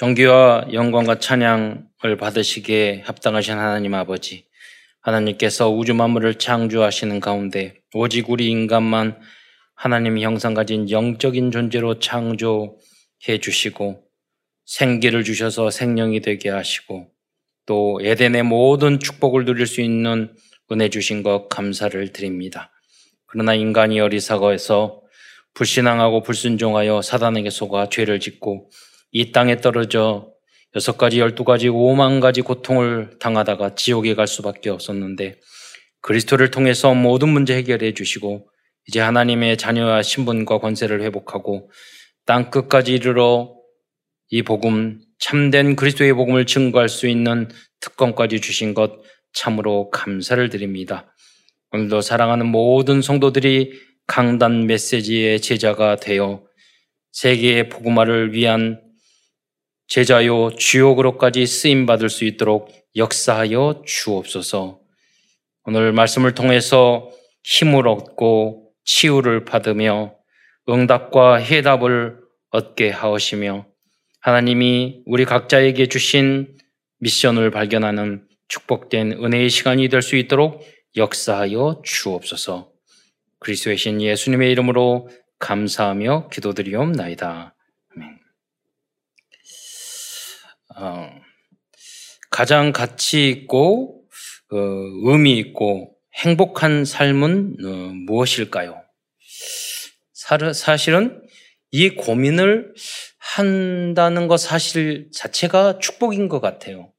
존귀와 영광과 찬양을 받으시기에 합당하신 하나님 아버지, 하나님께서 우주 만물을 창조하시는 가운데 오직 우리 인간만 하나님 형상 가진 영적인 존재로 창조해 주시고 생기를 주셔서 생명이 되게 하시고 또 에덴의 모든 축복을 누릴 수 있는 은혜 주신 것 감사를 드립니다. 그러나 인간이 어리석어서 불신앙하고 불순종하여 사단에게 속아 죄를 짓고 이 땅에 떨어져 여섯 가지, 열두 가지, 오만 가지 고통을 당하다가 지옥에 갈 수밖에 없었는데 그리스도를 통해서 모든 문제 해결해 주시고 이제 하나님의 자녀와 신분과 권세를 회복하고 땅 끝까지 이르러 이 복음, 참된 그리스도의 복음을 증거할 수 있는 특권까지 주신 것 참으로 감사를 드립니다. 오늘도 사랑하는 모든 성도들이 강단 메시지의 제자가 되어 세계의 복음화를 위한 제자요 주역으로까지 쓰임 받을 수 있도록 역사하여 주옵소서. 오늘 말씀을 통해서 힘을 얻고 치유를 받으며 응답과 해답을 얻게 하시며 하나님이 우리 각자에게 주신 미션을 발견하는 축복된 은혜의 시간이 될 수 있도록 역사하여 주옵소서. 그리스도의 신 예수님의 이름으로 감사하며 기도드리옵나이다. 아멘. 어, 가장 가치 있고 어, 의미 있고 행복한 삶은 어, 무엇일까요? 사실은 이 고민을 한다는 것 사실 자체가 축복인 것 같아요.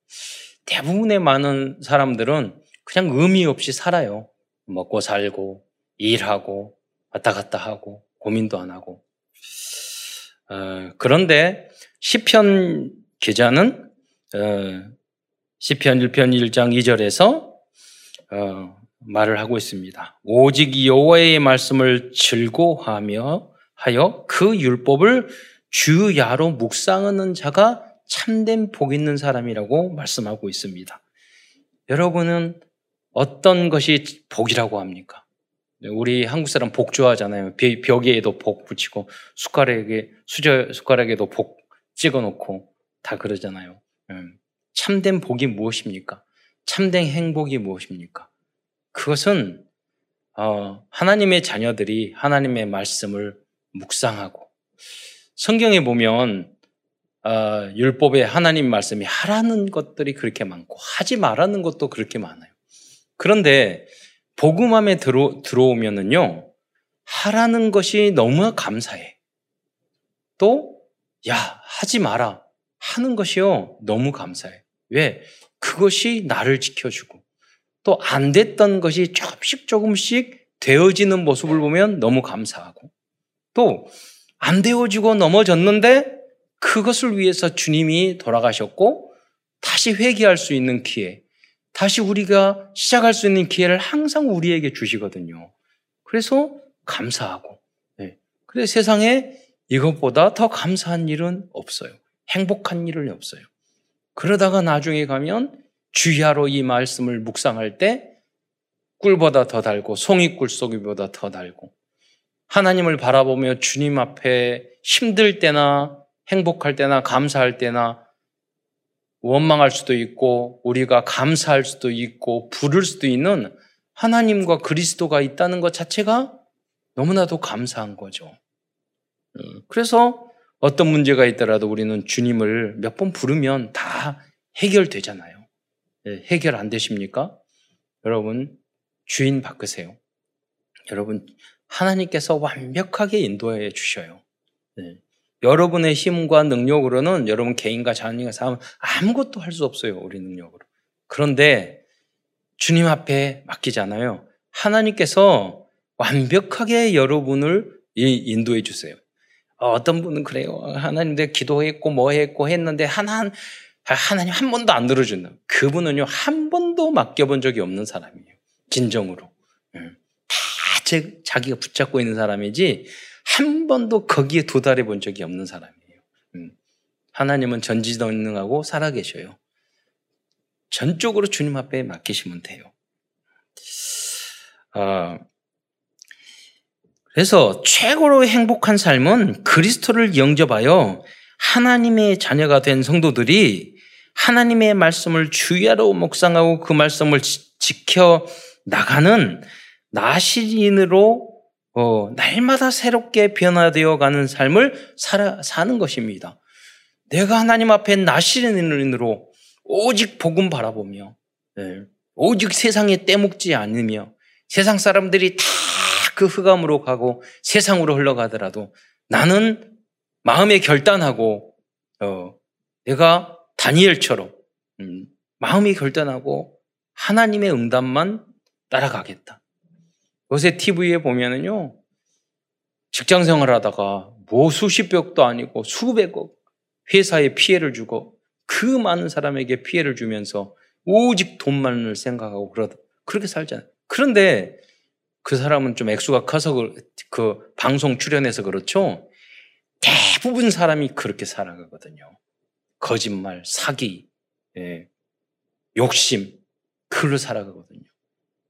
대부분의 많은 사람들은 그냥 의미 없이 살아요. 먹고 살고, 일하고, 왔다 갔다 하고, 고민도 안 하고. 어, 그런데 시편 기자는 어, 시편 1편 1장 2절에서 어, 말을 하고 있습니다. 오직 여호와의 말씀을 즐거워하며 하여 그 율법을 주야로 묵상하는 자가 참된 복 있는 사람이라고 말씀하고 있습니다. 여러분은 어떤 것이 복이라고 합니까? 우리 한국 사람 복 좋아하잖아요. 벽에도 복 붙이고 숟가락에 수저 숟가락에도 복 찍어 놓고 다 그러잖아요. 음. 참된 복이 무엇입니까? 참된 행복이 무엇입니까? 그것은 어, 하나님의 자녀들이 하나님의 말씀을 묵상하고 성경에 보면 어, 율법에 하나님 말씀이 하라는 것들이 그렇게 많고 하지 말라는 것도 그렇게 많아요. 그런데 복음함에 들어, 들어오면은요 하라는 것이 너무 감사해. 또 야 하지 마라 하는 것이요 너무 감사해. 왜? 그것이 나를 지켜주고 또 안 됐던 것이 조금씩 조금씩 되어지는 모습을 보면 너무 감사하고 또 안 되어지고 넘어졌는데 그것을 위해서 주님이 돌아가셨고 다시 회개할 수 있는 기회, 다시 우리가 시작할 수 있는 기회를 항상 우리에게 주시거든요. 그래서 감사하고, 네. 그래서 세상에 이것보다 더 감사한 일은 없어요. 행복한 일은 없어요. 그러다가 나중에 가면 주야로 이 말씀을 묵상할 때 꿀보다 더 달고 송이꿀 속이보다 더 달고 하나님을 바라보며 주님 앞에 힘들 때나 행복할 때나 감사할 때나 원망할 수도 있고 우리가 감사할 수도 있고 부를 수도 있는 하나님과 그리스도가 있다는 것 자체가 너무나도 감사한 거죠. 음, 그래서 어떤 문제가 있더라도 우리는 주님을 몇 번 부르면 다 해결되잖아요. 예, 해결 안 되십니까? 여러분, 주인 바꾸세요. 여러분, 하나님께서 완벽하게 인도해 주셔요. 네. 여러분의 힘과 능력으로는 여러분 개인과 자녀가 삶 아무것도 할 수 없어요. 우리 능력으로. 그런데 주님 앞에 맡기잖아요. 하나님께서 완벽하게 여러분을 인도해 주세요. 어떤 분은 그래요. 하나님 내 기도했고 뭐 했고 했는데 하나 하나님 한 번도 안 들어준다. 그분은요 한 번도 맡겨본 적이 없는 사람이에요. 진정으로. 제, 자기가 붙잡고 있는 사람이지 한 번도 거기에 도달해 본 적이 없는 사람이에요. 음. 하나님은 전지전능하고 살아계셔요. 전적으로 주님 앞에 맡기시면 돼요. 어, 그래서 최고로 행복한 삶은 그리스도를 영접하여 하나님의 자녀가 된 성도들이 하나님의 말씀을 주야로 묵상하고 그 말씀을 지, 켜 나가는 나시인으로 어, 날마다 새롭게 변화되어 가는 삶을 살아, 사는 것입니다. 내가 하나님 앞에 나시인으로 오직 복음 바라보며 네, 오직 세상에 떼먹지 않으며 세상 사람들이 다 그 흑암으로 가고 세상으로 흘러가더라도 나는 마음에 결단하고 어, 내가 다니엘처럼 음, 마음이 결단하고 하나님의 응답만 따라가겠다. 요새 TV에 보면은요, 직장 생활하다가 뭐 수십억도 아니고 수백억 회사에 피해를 주고 그 많은 사람에게 피해를 주면서 오직 돈만을 생각하고 그러다 그렇게 살잖아요. 그런데 그 사람은 좀 액수가 커서 그, 그 방송 출연해서 그렇죠. 대부분 사람이 그렇게 살아가거든요. 거짓말, 사기, 예, 욕심, 그걸로 살아가거든요.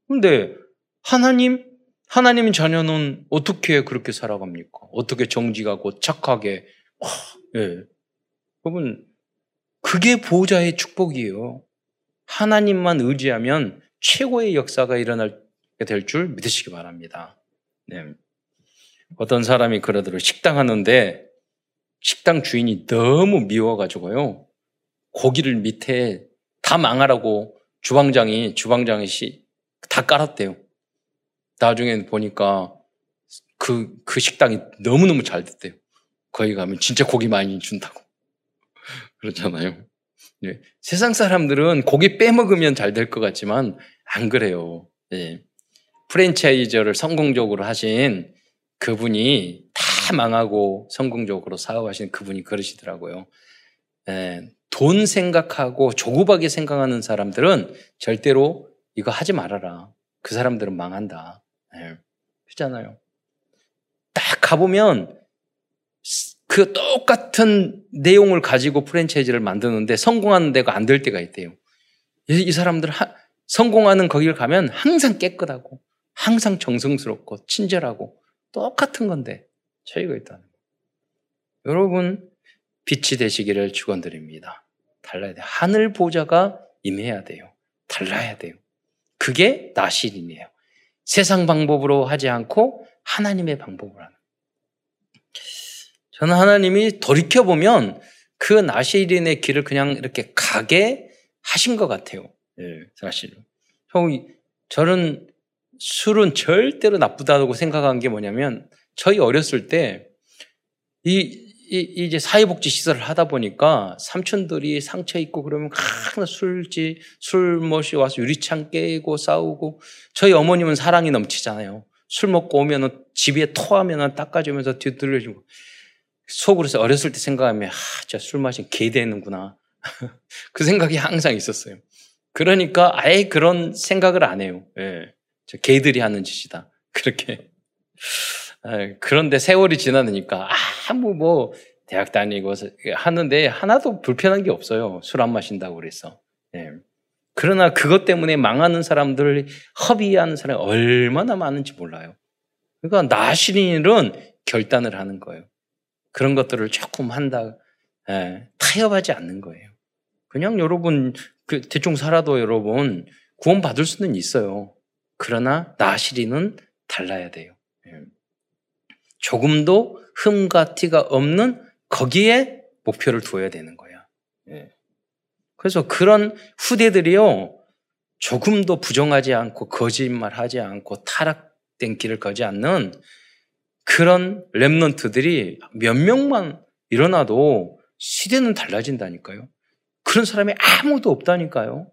근데 하나님, 하나님 자녀는 어떻게 그렇게 살아갑니까? 어떻게 정직하고 착하게, 와, 예. 여러분, 그게 보호자의 축복이에요. 하나님만 의지하면 최고의 역사가 일어날 될 줄 믿으시기 바랍니다. 네. 어떤 사람이 그러더라고요. 식당 하는데 식당 주인이 너무 미워가지고요. 고기를 밑에 다 망하라고 주방장이, 주방장이 씨, 다 깔았대요. 나중에 보니까 그, 그 식당이 너무너무 잘 됐대요. 거기 가면 진짜 고기 많이 준다고. 그렇잖아요. 네. 세상 사람들은 고기 빼먹으면 잘 될 것 같지만 안 그래요. 네. 프랜차이저를 성공적으로 하신 그분이 다 망하고 성공적으로 사업하신 그분이 그러시더라고요. 네. 돈 생각하고 조급하게 생각하는 사람들은 절대로 이거 하지 말아라. 그 사람들은 망한다. 네. 그잖아요. 딱 가보면 그 똑같은 내용을 가지고 프랜차이즈를 만드는데 성공하는 데가 안 될 때가 있대요. 이, 사람들 하, 성공하는 거기를 가면 항상 깨끗하고 항상 정성스럽고 친절하고 똑같은 건데 차이가 있다는 거. 여러분 빛이 되시기를 축원드립니다. 달라야 돼요. 하늘 보좌가 임해야 돼요. 달라야 돼요. 그게 나실이네요. 세상 방법으로 하지 않고 하나님의 방법으로 하는. 저는 하나님이 돌이켜 보면 그 나시린의 길을 그냥 이렇게 가게 하신 것 같아요. 예, 사실은. 형, 저는 술은 절대로 나쁘다고 생각한 게 뭐냐면 저희 어렸을 때 이, 이 이제 사회복지 시설을 하다 보니까 삼촌들이 상처 있고 그러면 항상 술지 술 멋이 와서 유리창 깨고 싸우고 저희 어머님은 사랑이 넘치잖아요. 술 먹고 오면은 집에 토하면은 닦아주면서 뒤돌려주고 속으로 어렸을 때 생각하면 아, 진짜 술 마신 개 되는구나. 그 생각이 항상 있었어요. 그러니까 아예 그런 생각을 안 해요. 예. 저 개들이 하는 짓이다. 그렇게. 예. 그런데 세월이 지나니까 아무 뭐 대학 다니고 하는데 하나도 불편한 게 없어요. 술 안 마신다고 그래서. 예. 그러나 그것 때문에 망하는 사람들, 허비하는 사람이 얼마나 많은지 몰라요. 그러니까 나시린은 결단을 하는 거예요. 그런 것들을 조금 한다, 예, 타협하지 않는 거예요. 그냥 여러분, 그 대충 살아도 여러분, 구원받을 수는 있어요. 그러나 나시리는 달라야 돼요. 예. 조금도 흠과 티가 없는 거기에 목표를 두어야 되는 거야. 예. 그래서 그런 후대들이요, 조금도 부정하지 않고 거짓말하지 않고 타락된 길을 거지 않는 그런 랩런트들이 몇 명만 일어나도 시대는 달라진다니까요. 그런 사람이 아무도 없다니까요.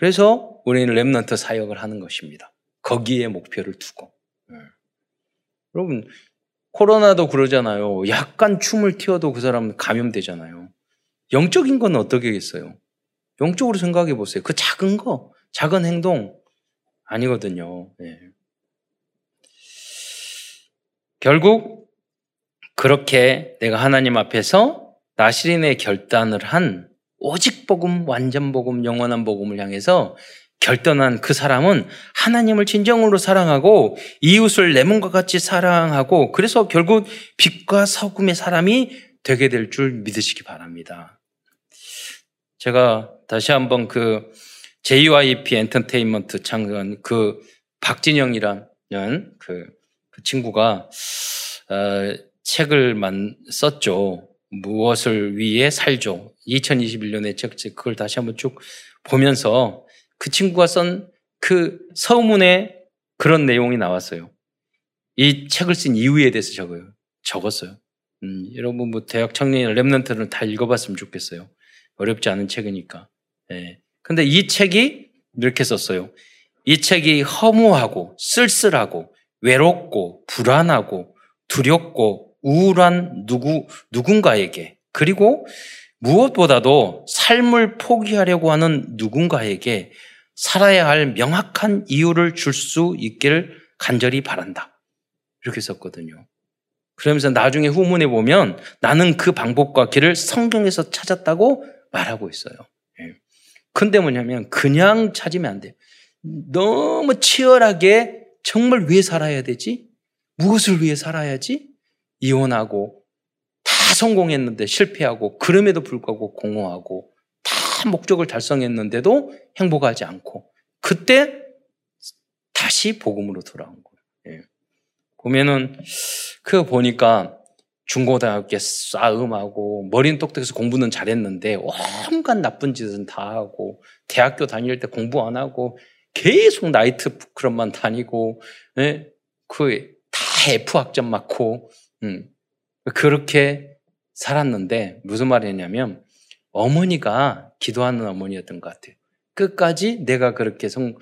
네. 그래서 우리는 랩런트 사역을 하는 것입니다. 거기에 목표를 두고. 네. 여러분, 코로나도 그러잖아요. 약간 춤을 튀어도 그 사람 감염되잖아요. 영적인 건 어떻게겠어요? 영적으로 생각해 보세요. 그 작은 거, 작은 행동 아니거든요. 네. 결국 그렇게 내가 하나님 앞에서 나시린의 결단을 한 오직 복음, 완전 복음, 영원한 복음을 향해서 결단한 그 사람은 하나님을 진정으로 사랑하고 이웃을 내 몸과 같이 사랑하고 그래서 결국 빛과 서금의 사람이 되게 될 줄 믿으시기 바랍니다. 제가 다시 한번 그 JYP 엔터테인먼트 창간 그 박진영이라는 그, 그 친구가 어, 책을 만 썼죠. 무엇을 위해 살죠. 2021년에 책, 그걸 다시 한번 쭉 보면서 그 친구가 쓴 그 서문에 그런 내용이 나왔어요. 이 책을 쓴 이유에 대해서 적어요. 적었어요. 음, 여러분 뭐 대학 청년 랩런트는 다 읽어봤으면 좋겠어요. 어렵지 않은 책이니까. 예. 근데 이 책이 이렇게 썼어요. 이 책이 허무하고 쓸쓸하고 외롭고 불안하고 두렵고 우울한 누구 누군가에게 그리고 무엇보다도 삶을 포기하려고 하는 누군가에게 살아야 할 명확한 이유를 줄 수 있기를 간절히 바란다. 이렇게 썼거든요. 그러면서 나중에 후문에 보면 나는 그 방법과 길을 성경에서 찾았다고 말하고 있어요. 예. 근데 뭐냐면 그냥 찾으면 안 돼요. 너무 치열하게 정말 왜 살아야 되지? 무엇을 위해 살아야지? 이혼하고 다 성공했는데 실패하고 그럼에도 불구하고 공허하고 다 목적을 달성했는데도 행복하지 않고 그때 다시 복음으로 돌아온 거예요. 예. 보면은 그 보니까 중고등학교 싸움하고 머리는 똑똑해서 공부는 잘했는데 온갖 나쁜 짓은 다 하고 대학교 다닐 때 공부 안 하고 계속 나이트 클럽만 다니고 예? 그다 F 학점 맞고 음. 그렇게 살았는데 무슨 말이냐면 어머니가 기도하는 어머니였던 것 같아요. 끝까지 내가 그렇게 성,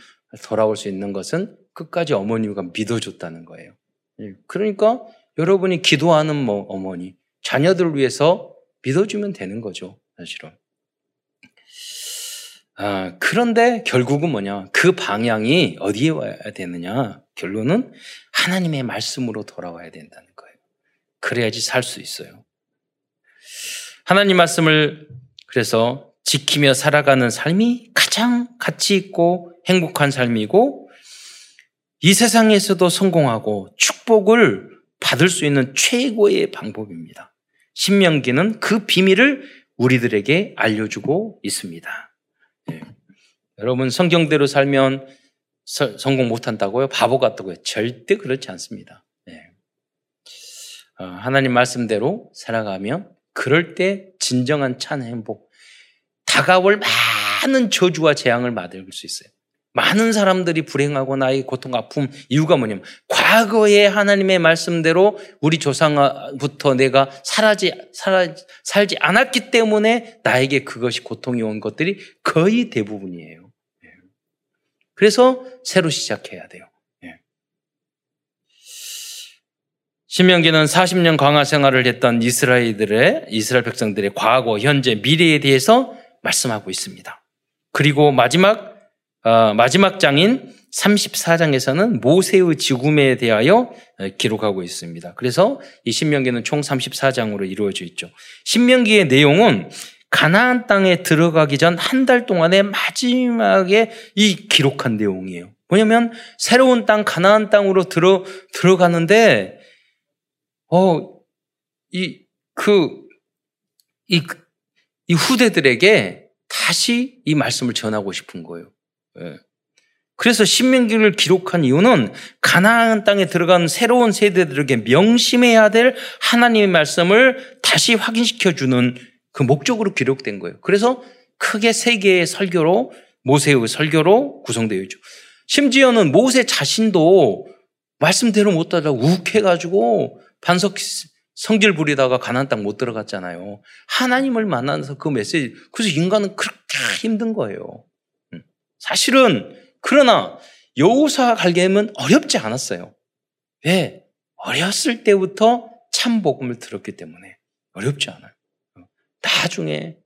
돌아올 수 있는 것은 끝까지 어머니가 믿어줬다는 거예요. 예. 그러니까 여러분이 기도하는 뭐 어머니, 자녀들을 위해서 믿어주면 되는 거죠, 사실은. 아, 그런데 결국은 뭐냐? 그 방향이 어디에 와야 되느냐? 결론은 하나님의 말씀으로 돌아와야 된다는. 그래야지 살 수 있어요. 하나님 말씀을 그래서 지키며 살아가는 삶이 가장 가치 있고 행복한 삶이고 이 세상에서도 성공하고 축복을 받을 수 있는 최고의 방법입니다. 신명기는 그 비밀을 우리들에게 알려주고 있습니다. 예. 여러분 성경대로 살면 서, 성공 못한다고요? 바보 같다고요? 절대 그렇지 않습니다. 예. 어, 하나님 말씀대로 살아가면 그럴 때 진정한 찬 행복, 다가올 많은 저주와 재앙을 맞을 수 있어요. 많은 사람들이 불행하고 나의 고통, 아픔, 이유가 뭐냐면 과거에 하나님의 말씀대로 우리 조상부터 내가 살아지, 살아, 살지 않았기 때문에 나에게 그것이 고통이 온 것들이 거의 대부분이에요. 예. 그래서 새로 시작해야 돼요. 예. 신명기는 40년 광화 생활을 했던 이스라엘들의, 이스라엘 백성들의 과거, 현재, 미래에 대해서 말씀하고 있습니다. 그리고 마지막 어, 마지막 장인 34장에서는 모세의 죽음에 대하여 어, 기록하고 있습니다. 그래서 이 신명기는 총 34장으로 이루어져 있죠. 신명기의 내용은 가나안 땅에 들어가기 전 한 달 동안의 마지막에 이 기록한 내용이에요. 뭐냐면 새로운 땅 가나안 땅으로 들어 들어가는데 어 이 그 이, 이 후대들에게 다시 이 말씀을 전하고 싶은 거예요. 예. 그래서 신명기를 기록한 이유는 가나안 땅에 들어간 새로운 세대들에게 명심해야 될 하나님의 말씀을 다시 확인시켜 주는 그 목적으로 기록된 거예요. 그래서 크게 세 개의 설교로 모세의 설교로 구성되어 있죠. 심지어는 모세 자신도 말씀대로 못 따라 욱해가지고 반석 성질 부리다가 가난 땅 못 들어갔잖아요. 하나님을 만나서 그 메시지. 그래서 인간은 그렇게 힘든 거예요. 사실은 그러나 여우사 갈개는 어렵지 않았어요. 왜? 어렸을 때부터 참 복음을 들었기 때문에 어렵지 않아요. 나중에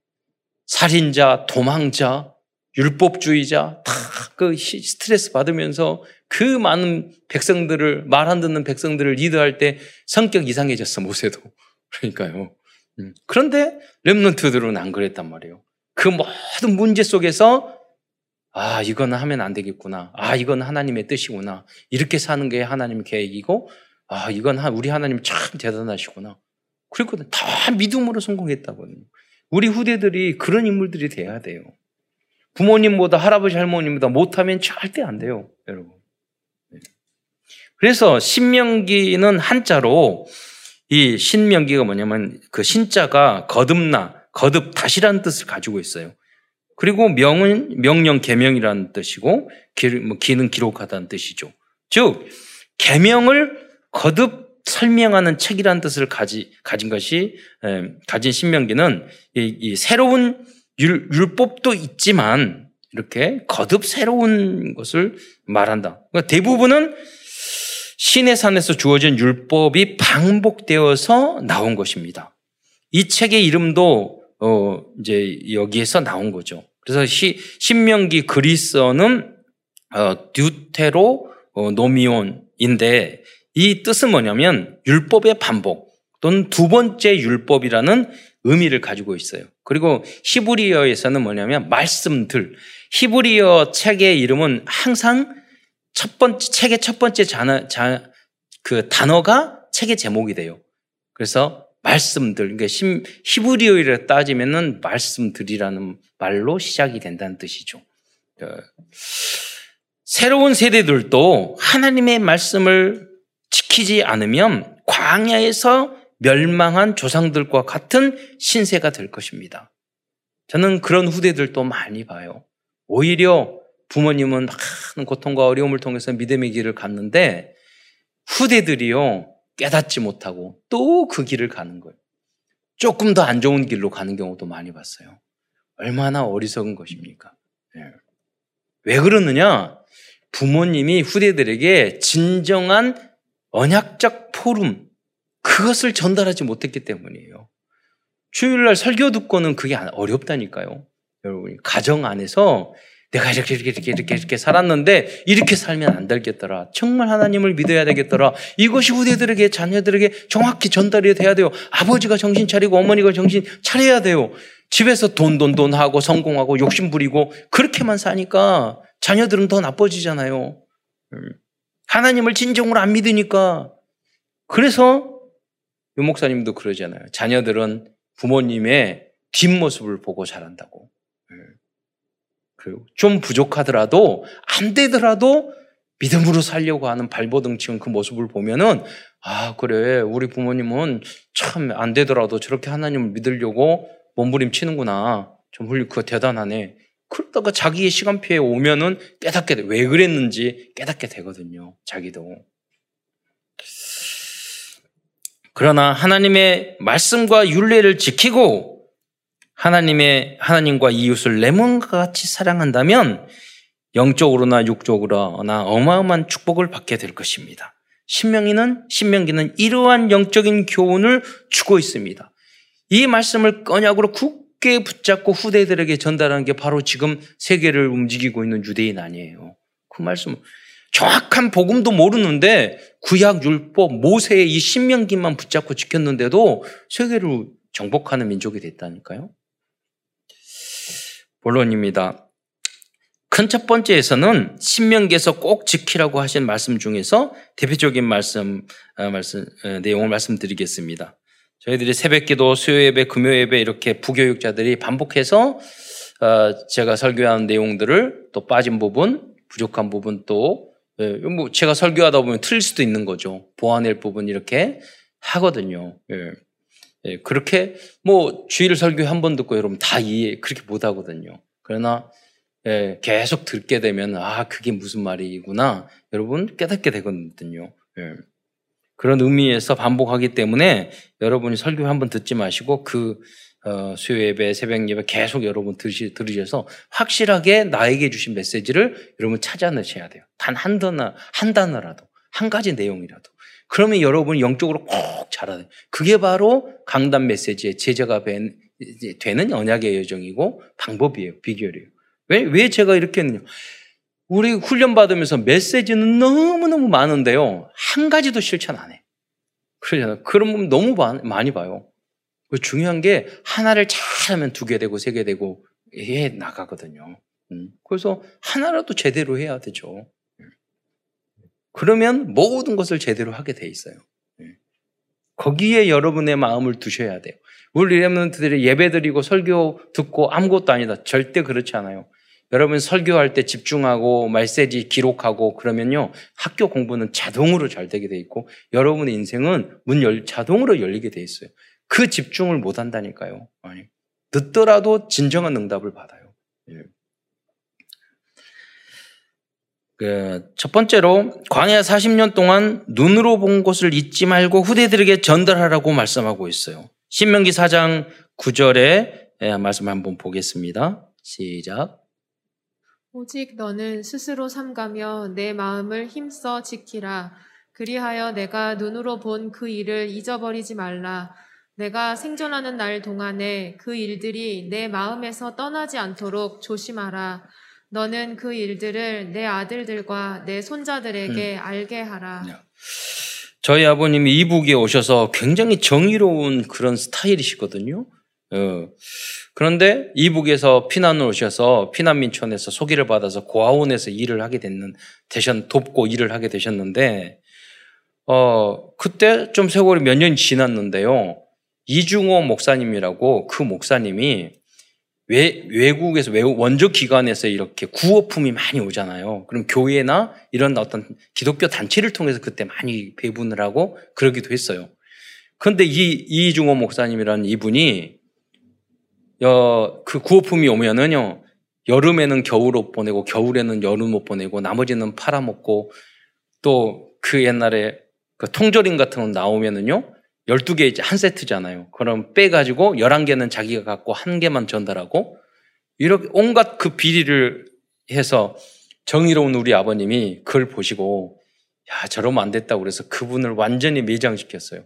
살인자, 도망자, 율법주의자 다 그 스트레스 받으면서 그 많은 백성들을 말 안 듣는 백성들을 리드할 때 성격 이상해졌어 모세도 그러니까요. 음. 그런데 렘넌트들은 안 그랬단 말이에요. 그 모든 문제 속에서 아, 이거는 하면 안 되겠구나. 아, 이건 하나님의 뜻이구나. 이렇게 사는 게 하나님 계획이고, 아, 이건 우리 하나님 참 대단하시구나. 그랬거든. 다 믿음으로 성공했다거든요. 우리 후대들이 그런 인물들이 돼야 돼요. 부모님보다 할아버지 할머니보다 못하면 절대 안 돼요, 여러분. 네. 그래서 신명기는 한자로 이 신명기가 뭐냐면 그 신자가 거듭나, 거듭 다시라는 뜻을 가지고 있어요. 그리고 명은 명령 계명이라는 뜻이고 기, 뭐 기는 기록하다는 뜻이죠. 즉 계명을 거듭 설명하는 책이라는 뜻을 가지, 가진 것이 에, 가진 신명기는 이, 이 새로운 율, 율법도 있지만 이렇게 거듭 새로운 것을 말한다. 그러니까 대부분은 신의 산에서 주어진 율법이 반복되어서 나온 것입니다. 이 책의 이름도 어 이제 여기에서 나온 거죠. 그래서 시, 신명기 그리스어는 어 듀테로 어, 노미온인데 이 뜻은 뭐냐면 율법의 반복 또는 두 번째 율법이라는 의미를 가지고 있어요. 그리고 히브리어에서는 뭐냐면 말씀들. 히브리어 책의 이름은 항상 첫 번째 책의 첫 번째 자, 자, 그 단어가 책의 제목이 돼요. 그래서 말씀들, 그러니까 히브리어를 따지면은 말씀들이라는 말로 시작이 된다는 뜻이죠. 어, 새로운 세대들도 하나님의 말씀을 지키지 않으면 광야에서 멸망한 조상들과 같은 신세가 될 것입니다. 저는 그런 후대들도 많이 봐요. 오히려 부모님은 많은 고통과 어려움을 통해서 믿음의 길을 갔는데 후대들이요 깨닫지 못하고 또 그 길을 가는 거예요. 조금 더 안 좋은 길로 가는 경우도 많이 봤어요. 얼마나 어리석은 것입니까? 네. 왜 그러느냐? 부모님이 후대들에게 진정한 언약적 포럼, 그것을 전달하지 못했기 때문이에요. 주일날 설교 듣고는 그게 어렵다니까요. 여러분, 가정 안에서 내가 이렇게, 이렇게, 이렇게, 이렇게, 이렇게 살았는데, 이렇게 살면 안 되겠더라. 정말 하나님을 믿어야 되겠더라. 이것이 후대들에게, 자녀들에게 정확히 전달이 돼야 돼요. 아버지가 정신 차리고 어머니가 정신 차려야 돼요. 집에서 돈, 돈, 돈 하고 성공하고 욕심 부리고, 그렇게만 사니까 자녀들은 더 나빠지잖아요. 음. 하나님을 진정으로 안 믿으니까. 그래서 유 목사님도 그러잖아요. 자녀들은 부모님의 뒷모습을 보고 자란다고. 좀 부족하더라도 안 되더라도 믿음으로 살려고 하는 발버둥 치는 그 모습을 보면은 아 그래 우리 부모님은 참 안 되더라도 저렇게 하나님을 믿으려고 몸부림치는구나 좀 훌륭 그거 대단하네 그러다가 자기의 시간표에 오면은 깨닫게 돼. 왜 그랬는지 깨닫게 되거든요 자기도 그러나 하나님의 말씀과 윤례를 지키고 하나님의 하나님과 이웃을 내 몸과 같이 사랑한다면 영적으로나 육적으로나 어마어마한 축복을 받게 될 것입니다. 신명기는 신명기는 이러한 영적인 교훈을 주고 있습니다. 이 말씀을 언약으로 굳게 붙잡고 후대들에게 전달하는 게 바로 지금 세계를 움직이고 있는 유대인 아니에요. 그 말씀 정확한 복음도 모르는데 구약 율법 모세의 이 신명기만 붙잡고 지켰는데도 세계를 정복하는 민족이 됐다니까요. 본론입니다. 큰 첫 번째에서는 신명기에서 꼭 지키라고 하신 말씀 중에서 대표적인 말씀, 어, 말씀 어, 내용을 말씀드리겠습니다. 저희들이 새벽기도, 수요예배, 금요예배 이렇게 부교육자들이 반복해서 어, 제가 설교하는 내용들을 또 빠진 부분, 부족한 부분 또 예, 뭐 제가 설교하다 보면 틀릴 수도 있는 거죠. 보완할 부분 이렇게 하거든요. 예. 예, 그렇게 뭐 주일 설교 한 번 듣고 여러분 다 이해 그렇게 못 하거든요. 그러나 예, 계속 듣게 되면 아 그게 무슨 말이구나 여러분 깨닫게 되거든요. 예. 그런 의미에서 반복하기 때문에 여러분이 설교 한 번 듣지 마시고 그 어, 수요 예배, 새벽 예배 계속 여러분 들으시, 들으셔서 확실하게 나에게 주신 메시지를 여러분 찾아내셔야 돼요. 단 한 단어, 한 단어라도, 한 가지 내용이라도. 그러면 여러분이 영적으로 꼭 자라야 돼요. 그게 바로 강단 메시지의 제자가 되는 언약의 여정이고 방법이에요. 비결이에요. 왜, 왜 제가 이렇게 했느냐. 우리 훈련 받으면서 메시지는 너무너무 많은데요. 한 가지도 실천 안 해. 그러잖아요. 그런 너무 많이 봐요. 중요한 게 하나를 잘하면 두 개 되고 세 개 되고 해 나가거든요. 음, 그래서 하나라도 제대로 해야 되죠. 그러면 모든 것을 제대로 하게 돼 있어요. 예. 거기에 여러분의 마음을 두셔야 돼요. 우리 레몬트들이 예배 드리고 설교 듣고 아무것도 아니다. 절대 그렇지 않아요. 여러분 설교할 때 집중하고 말세지 기록하고 그러면요 학교 공부는 자동으로 잘 되게 돼 있고 여러분의 인생은 문 열, 자동으로 열리게 돼 있어요. 그 집중을 못 한다니까요. 듣더라도 진정한 응답을 받아요. 예. 그첫 번째로 광야 40년 동안 눈으로 본 것을 잊지 말고 후대들에게 전달하라고 말씀하고 있어요. 신명기 4장 9절에 예, 말씀 한번 보겠습니다. 시작. 오직 너는 스스로 삼가며 내 마음을 힘써 지키라. 그리하여 내가 눈으로 본 그 일을 잊어버리지 말라. 내가 생존하는 날 동안에 그 일들이 내 마음에서 떠나지 않도록 조심하라. 너는 그 일들을 내 아들들과 내 손자들에게 음. 알게 하라. 네. 저희 아버님이 이북에 오셔서 굉장히 정의로운 그런 스타일이시거든요. 어. 그런데 이북에서 피난을 오셔서 피난민촌에서 소개를 받아서 고아원에서 일을 하게 됐는 되셨 돕고 일을 하게 되셨는데 어 그때 좀 세월이 몇 년이 지났는데요. 이중호 목사님이라고 그 목사님이 외, 외국에서 외국 원조 기관에서 이렇게 구호품이 많이 오잖아요. 그럼 교회나 이런 어떤 기독교 단체를 통해서 그때 많이 배분을 하고 그러기도 했어요. 그런데 이 이중호 목사님이라는 이분이 어, 그 구호품이 오면은요 여름에는 겨울 옷 보내고 겨울에는 여름 옷 보내고 나머지는 팔아먹고 또 그 옛날에 그 통조림 같은 거 나오면은요 12개 이제 한 세트잖아요. 그럼 빼가지고 11개는 자기가 갖고 한 개만 전달하고 이렇게 온갖 그 비리를 해서 정의로운 우리 아버님이 그걸 보시고 야, 저러면 안 됐다고 그래서 그분을 완전히 매장시켰어요.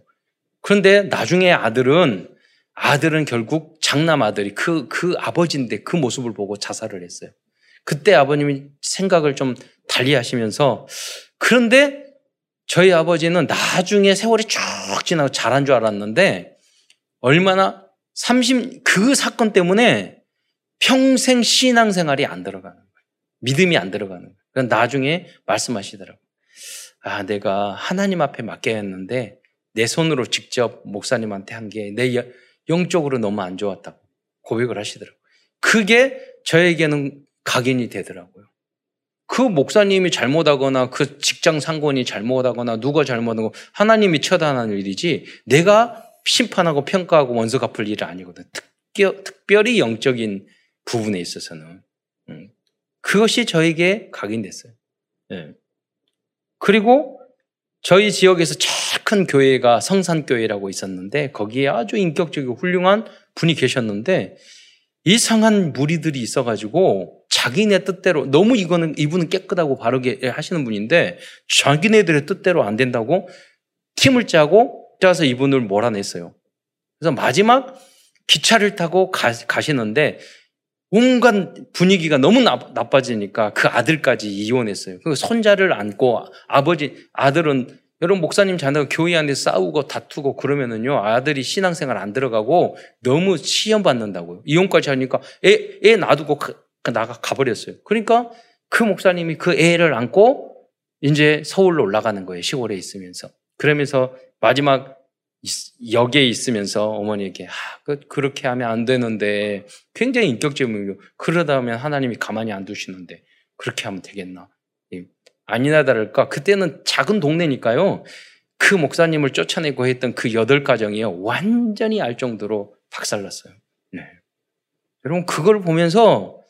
그런데 나중에 아들은 아들은 결국 장남 아들이 그, 그 아버지인데 그 모습을 보고 자살을 했어요. 그때 아버님이 생각을 좀 달리 하시면서 그런데 저희 아버지는 나중에 세월이 쭉 지나고 잘한 줄 알았는데 얼마나 30, 그 사건 때문에 평생 신앙생활이 안 들어가는 거예요. 믿음이 안 들어가는 거예요. 그래서 나중에 말씀하시더라고요. 아, 내가 하나님 앞에 맡겨야 했는데 내 손으로 직접 목사님한테 한 게 내 영적으로 너무 안 좋았다고 고백을 하시더라고요. 그게 저에게는 각인이 되더라고요. 그 목사님이 잘못하거나 그 직장 상권이 잘못하거나 누가 잘못하고 하나님이 처단하는 일이지 내가 심판하고 평가하고 원수 갚을 일이 아니거든. 특별, 특별히 영적인 부분에 있어서는. 음. 그것이 저에게 각인됐어요. 네. 그리고 저희 지역에서 제일 큰 교회가 성산교회라고 있었는데 거기에 아주 인격적이고 훌륭한 분이 계셨는데 이상한 무리들이 있어가지고 자기네 뜻대로 너무 이거는 이분은 깨끗하고 바르게 하시는 분인데 자기네들의 뜻대로 안 된다고 팀을 짜고 짜서 이분을 몰아냈어요. 그래서 마지막 기차를 타고 가, 가시는데 온갖 분위기가 너무 나, 나빠지니까 그 아들까지 이혼했어요. 그 손자를 안고 아버지 아들은 여러분 목사님 자녀가 교회 안에 싸우고 다투고 그러면은요 아들이 신앙생활 안 들어가고 너무 시험 받는다고요. 이혼까지 하니까 애, 애 놔두고 가, 나가 가버렸어요. 그러니까 그 목사님이 그 애를 안고 이제 서울로 올라가는 거예요. 시골에 있으면서 그러면서 마지막 역에 있으면서 어머니에게 아, 그, 그렇게 하면 안 되는데 굉장히 인격적이고 그러다 보면 하나님이 가만히 안 두시는데 그렇게 하면 되겠나? 아니나 다를까 그때는 작은 동네니까요. 그 목사님을 쫓아내고 했던 그 여덟 가정이요. 완전히 알 정도로 박살났어요. 네. 여러분 그걸 보면서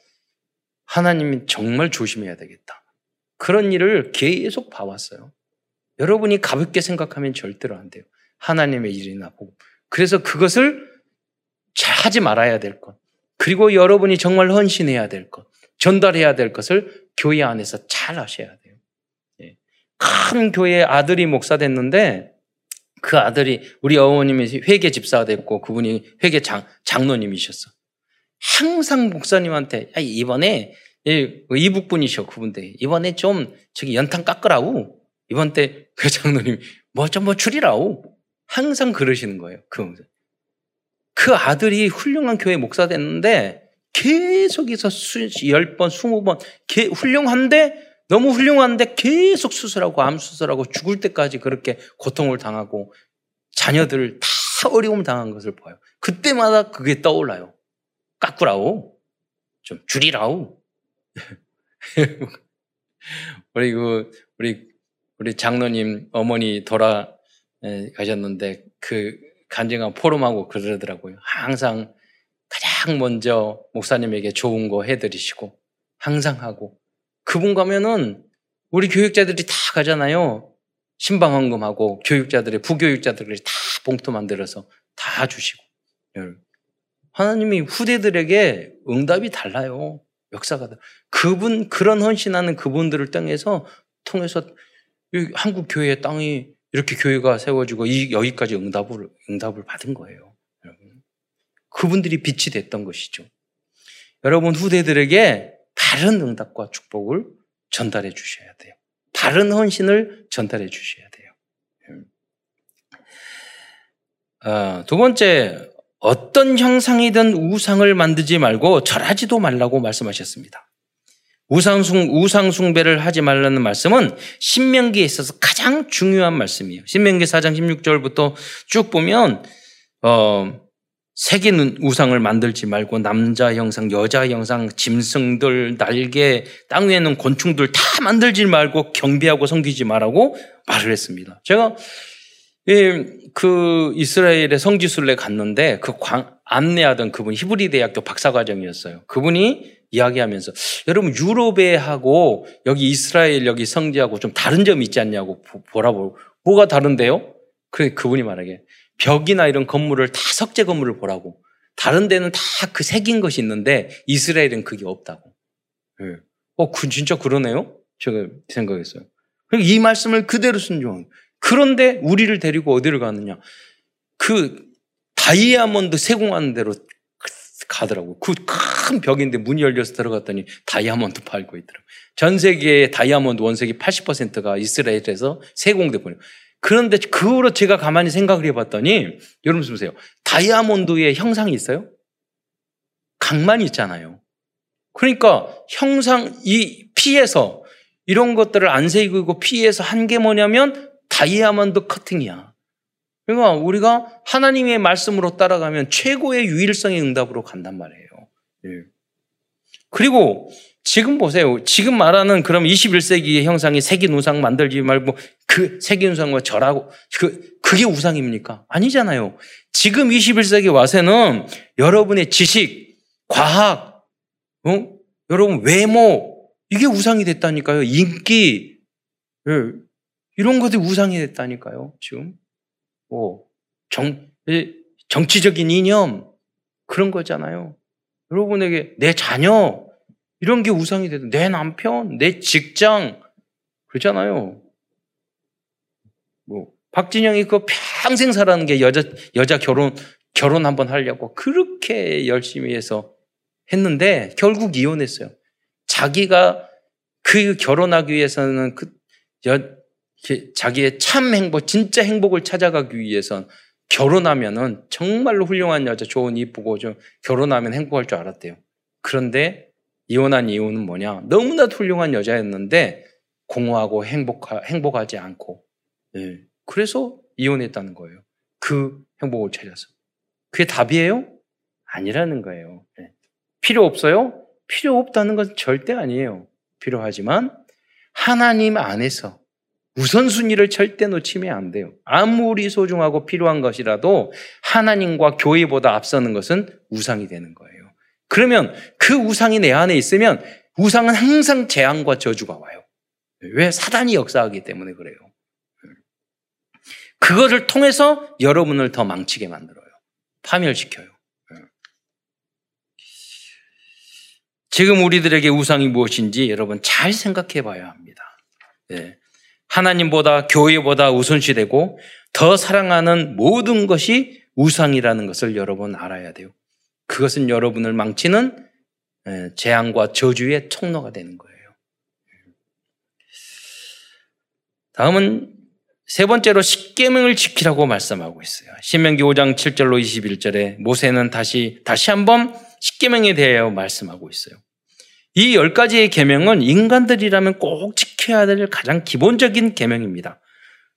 하나님이 정말 조심해야 되겠다. 그런 일을 계속 봐왔어요. 여러분이 가볍게 생각하면 절대로 안 돼요. 하나님의 일이나 보고. 그래서 그것을 잘 하지 말아야 될 것. 그리고 여러분이 정말 헌신해야 될 것. 전달해야 될 것을 교회 안에서 잘 하셔야 돼요. 큰 교회 아들이 목사 됐는데 그 아들이 우리 어머님이 회계 집사가 됐고 그분이 회계 장, 장로님이셨어. 항상 목사님한테 야, 이번에 이북 분이셔 그분데 이번에 좀 저기 연탄 깎으라고 이번 때 그 장로님 뭐 좀뭐 뭐 줄이라고 항상 그러시는 거예요. 그, 그 아들이 훌륭한 교회 목사 됐는데 계속해서 수, 10번, 20번, 개, 훌륭한데, 너무 훌륭한데 계속 수술하고 암 수술하고 죽을 때까지 그렇게 고통을 당하고 자녀들 다 어려움 당한 것을 봐요. 그때마다 그게 떠올라요. 깎으라우. 좀 줄이라우. 우리 그, 우리, 우리 장로님 어머니 돌아 가셨는데 그 간증한 포럼하고 그러더라고요. 항상 가장 먼저 목사님에게 좋은 거 해드리시고 항상 하고 그분 가면은 우리 교육자들이 다 가잖아요. 신방헌금하고 교육자들의 부교육자들이 다 봉투 만들어서 다 주시고 하나님이 후대들에게 응답이 달라요. 역사가 그분 그런 헌신하는 그분들을 통해서 통해서 한국 교회의 땅이 이렇게 교회가 세워지고 이 여기까지 응답을 응답을 받은 거예요. 여러분. 그분들이 빛이 됐던 것이죠. 여러분 후대들에게 바른 응답과 축복을 전달해 주셔야 돼요. 바른 헌신을 전달해 주셔야 돼요. 어, 두 번째, 어떤 형상이든 우상을 만들지 말고 절하지도 말라고 말씀하셨습니다. 우상숭, 우상숭배를 하지 말라는 말씀은 신명기에 있어서 가장 중요한 말씀이에요. 신명기 4장 16절부터 쭉 보면, 어, 새긴 우상을 만들지 말고 남자 형상, 여자 형상, 짐승들, 날개, 땅 위에 있는 곤충들 다 만들지 말고 경배하고 섬기지 말라고 말을 했습니다. 제가 그 이스라엘의 성지순례 갔는데 그 안내하던 그분 히브리 대학교 박사과정이었어요. 그분이 이야기하면서 여러분 유럽에 하고 여기 이스라엘 여기 성지하고 좀 다른 점이 있지 않냐고 보라고 뭐가 다른데요? 그 그분이 말하게 벽이나 이런 건물을 다 석재 건물을 보라고. 다른 데는 다그 새긴 것이 있는데 이스라엘은 그게 없다고. 네. 어, 그 진짜 그러네요? 제가 생각했어요. 이 말씀을 그대로 순종. 그런데 우리를 데리고 어디를 가느냐? 그 다이아몬드 세공하는 대로 가더라고. 그 큰 벽인데 문이 열려서 들어갔더니 다이아몬드 팔고 있더라고. 전 세계의 다이아몬드 원색이 80%가 이스라엘에서 세공돼 버려. 그런데 그 후로 제가 가만히 생각을 해봤더니 여러분 보세요. 다이아몬드의 형상이 있어요? 강만 있잖아요. 그러니까 형상 이 피에서 이런 것들을 안 새기고 피에서 한 게 뭐냐면 다이아몬드 커팅이야. 그러니까 우리가 하나님의 말씀으로 따라가면 최고의 유일성의 응답으로 간단 말이에요. 예. 그리고 지금 보세요. 지금 말하는 그럼 21세기의 형상이 색인 우상 만들지 말고 그 색인 우상과 절하고 그 그게 우상입니까? 아니잖아요. 지금 21세기 와서는 여러분의 지식, 과학, 어? 여러분 외모 이게 우상이 됐다니까요. 인기 예. 이런 것들이 우상이 됐다니까요. 지금 뭐 정, 정치적인 이념 그런 거잖아요. 여러분에게 내 자녀 이런 게 우상이 되든 내 남편, 내 직장 그러잖아요. 뭐 박진영이 그 평생 살아는 게 여자 여자 결혼 결혼 한번 하려고 그렇게 열심히 해서 했는데 결국 이혼했어요. 자기가 그 결혼하기 위해서는 그 여, 자기의 참 행복, 진짜 행복을 찾아가기 위해선 결혼하면은 정말로 훌륭한 여자, 좋은 이쁘고 좀 결혼하면 행복할 줄 알았대요. 그런데 이혼한 이유는 뭐냐? 너무나 훌륭한 여자였는데 공허하고 행복하, 행복하지 않고 예. 그래서 이혼했다는 거예요. 그 행복을 찾아서. 그게 답이에요? 아니라는 거예요. 예. 필요 없어요? 필요 없다는 건 절대 아니에요. 필요하지만 하나님 안에서 우선순위를 절대 놓치면 안 돼요. 아무리 소중하고 필요한 것이라도 하나님과 교회보다 앞서는 것은 우상이 되는 거예요. 그러면 그 우상이 내 안에 있으면 우상은 항상 재앙과 저주가 와요. 왜? 사단이 역사하기 때문에 그래요. 그거를 통해서 여러분을 더 망치게 만들어요. 파멸시켜요. 지금 우리들에게 우상이 무엇인지 여러분 잘 생각해 봐야 합니다. 네. 하나님보다 교회보다 우선시되고 더 사랑하는 모든 것이 우상이라는 것을 여러분 알아야 돼요. 그것은 여러분을 망치는 재앙과 저주의 통로가 되는 거예요. 다음은 세 번째로 십계명을 지키라고 말씀하고 있어요. 신명기 5장 7절로 21절에 모세는 다시 다시 한번 십계명에 대하여 말씀하고 있어요. 이 열 가지의 계명은 인간들이라면 꼭 지켜야 될 가장 기본적인 계명입니다.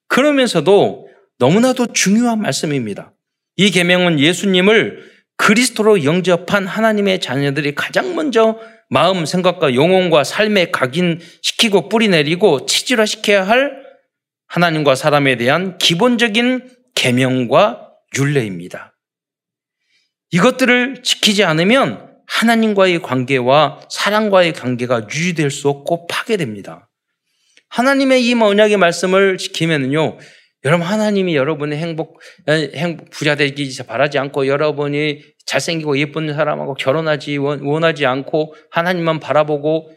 그러면서도 너무나도 중요한 말씀입니다. 이 계명은 예수님을 그리스도로 영접한 하나님의 자녀들이 가장 먼저 마음, 생각과 영혼과 삶에 각인시키고 뿌리내리고 체질화시켜야 할 하나님과 사람에 대한 기본적인 계명과 율례입니다. 이것들을 지키지 않으면 하나님과의 관계와 사랑과의 관계가 유지될 수 없고 파괴됩니다. 하나님의 이 언약의 말씀을 지키면요, 여러분 하나님이 여러분의 행복, 행복 부자 되기 바라지 않고 여러분이 잘생기고 예쁜 사람하고 결혼하지 원하지 않고 하나님만 바라보고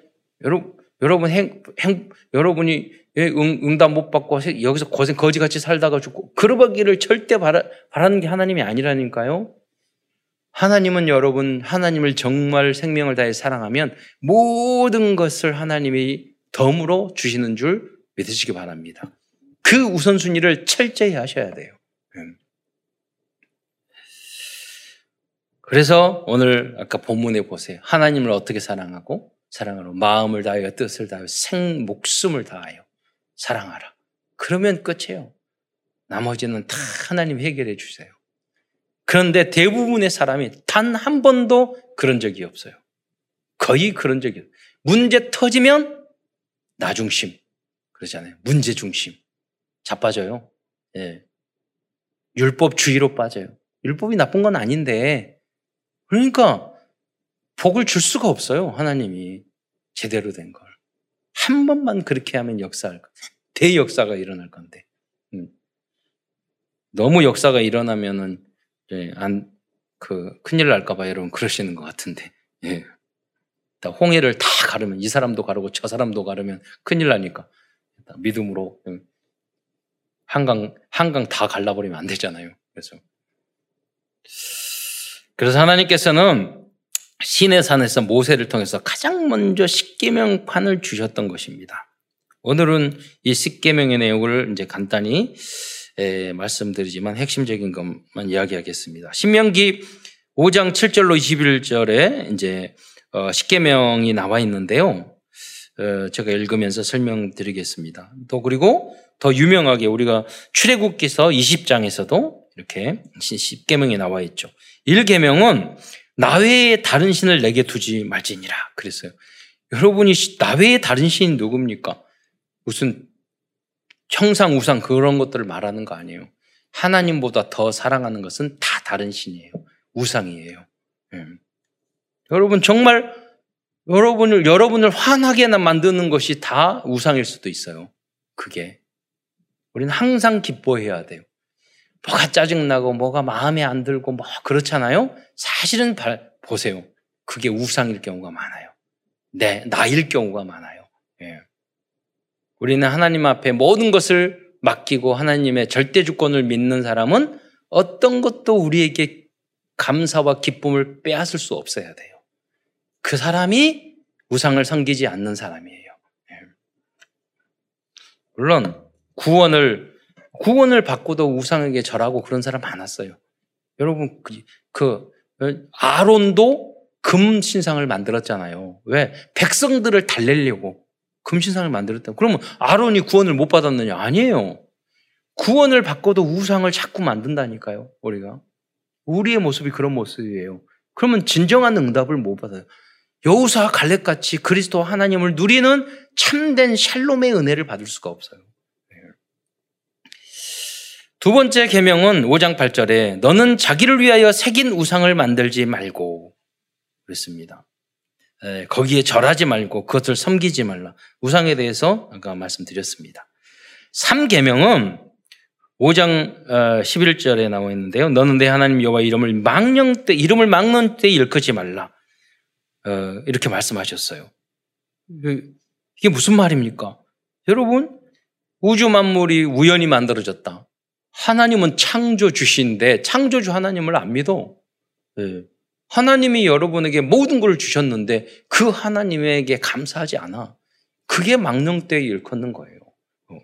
여러분 여러분 행, 행 여러분이 응, 응답 못 받고 여기서 고생 거지같이 살다가 죽고 그러기를 절대 바라, 바라는 게 하나님이 아니라니까요. 하나님은 여러분 하나님을 정말 생명을 다해 사랑하면 모든 것을 하나님이 덤으로 주시는 줄 믿으시기 바랍니다. 그 우선순위를 철저히 하셔야 돼요. 음. 그래서 오늘 아까 본문에 보세요. 하나님을 어떻게 사랑하고 사랑하러 마음을 다하여 뜻을 다하여 생 목숨을 다하여 사랑하라. 그러면 끝이에요. 나머지는 다 하나님 해결해 주세요. 그런데 대부분의 사람이 단 한 번도 그런 적이 없어요. 거의 그런 적이 없어요. 문제 터지면 나중심. 그러잖아요. 문제 중심. 자빠져요. 예. 율법주의로 빠져요. 율법이 나쁜 건 아닌데, 그러니까 복을 줄 수가 없어요. 하나님이. 제대로 된 걸. 한 번만 그렇게 하면 역사할 것. 대역사가 일어날 건데. 음. 너무 역사가 일어나면은, 예, 안, 그, 큰일 날까봐 여러분 그러시는 것 같은데. 예. 홍해를 다 가르면, 이 사람도 가르고 저 사람도 가르면 큰일 나니까. 믿음으로 음. 한강, 한강 다 갈라버리면 안 되잖아요. 그래서. 그래서 하나님께서는 신의 산에서 모세를 통해서 가장 먼저 십계명판을 주셨던 것입니다. 오늘은 이 십계명의 내용을 이제 간단히 에, 말씀드리지만 핵심적인 것만 이야기하겠습니다. 신명기 5장 7절로 21절에 이제 어, 십계명이 나와 있는데요. 어, 제가 읽으면서 설명드리겠습니다. 또 그리고 더 유명하게 우리가 출애굽기서 20장에서도 이렇게 십계명이 나와 있죠. 1계명은 나 외에 다른 신을 내게 두지 말지니라 그랬어요. 여러분이 나 외에 다른 신이 누굽니까? 무슨 형상, 우상 그런 것들을 말하는 거 아니에요. 하나님보다 더 사랑하는 것은 다 다른 신이에요. 우상이에요. 음. 여러분 정말 여러분을 여러분을 화나게나 만드는 것이 다 우상일 수도 있어요. 그게 우리는 항상 기뻐해야 돼요. 뭐가 짜증나고 뭐가 마음에 안 들고 뭐 그렇잖아요. 사실은 보세요. 그게 우상일 경우가 많아요. 네, 나일 경우가 많아요. 예. 우리는 하나님 앞에 모든 것을 맡기고 하나님의 절대 주권을 믿는 사람은 어떤 것도 우리에게 감사와 기쁨을 빼앗을 수 없어야 돼요. 그 사람이 우상을 섬기지 않는 사람이에요. 예. 물론 구원을 구원을 받고도 우상에게 절하고 그런 사람 많았어요. 여러분, 그, 그 아론도 금 신상을 만들었잖아요. 왜? 백성들을 달래려고 금 신상을 만들었다. 그러면 아론이 구원을 못 받았느냐? 아니에요. 구원을 받고도 우상을 자꾸 만든다니까요, 우리가. 우리의 모습이 그런 모습이에요. 그러면 진정한 응답을 못 받아요. 여우사 갈렙같이 그리스도 하나님을 누리는 참된 샬롬의 은혜를 받을 수가 없어요. 두 번째 계명은 5장 8절에 너는 자기를 위하여 새긴 우상을 만들지 말고 그랬습니다. 거기에 절하지 말고 그것을 섬기지 말라. 우상에 대해서 아까 말씀드렸습니다. 3계명은 5장 11절에 어, 나와 있는데요. 너는 내 하나님 여호와 이름을 망령 때 이름을 막는 때 일컫지 말라. 어, 이렇게 말씀하셨어요. 이게 무슨 말입니까? 여러분 우주 만물이 우연히 만들어졌다. 하나님은 창조주신데 창조주 하나님을 안 믿어. 네. 하나님이 여러분에게 모든 걸 주셨는데 그 하나님에게 감사하지 않아. 그게 망령때에 일컫는 거예요. 어.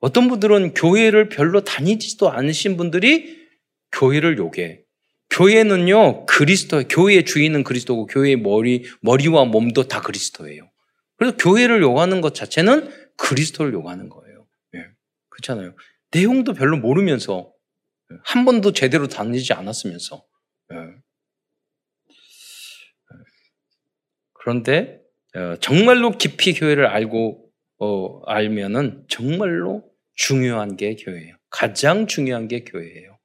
어떤 분들은 교회를 별로 다니지도 않으신 분들이 교회를 요게 교회는요, 그리스도, 교회의 주인은 그리스도고, 교회의 머리, 머리와 몸도 다 그리스도예요. 그래서 교회를 요구하는 것 자체는 그리스도를 요구하는 거예요. 예. 그렇잖아요. 내용도 별로 모르면서, 한 번도 제대로 다니지 않았으면서. 예. 그런데, 어, 정말로 깊이 교회를 알고, 어, 알면은 정말로 중요한 게 교회예요. 가장 중요한 게 교회예요.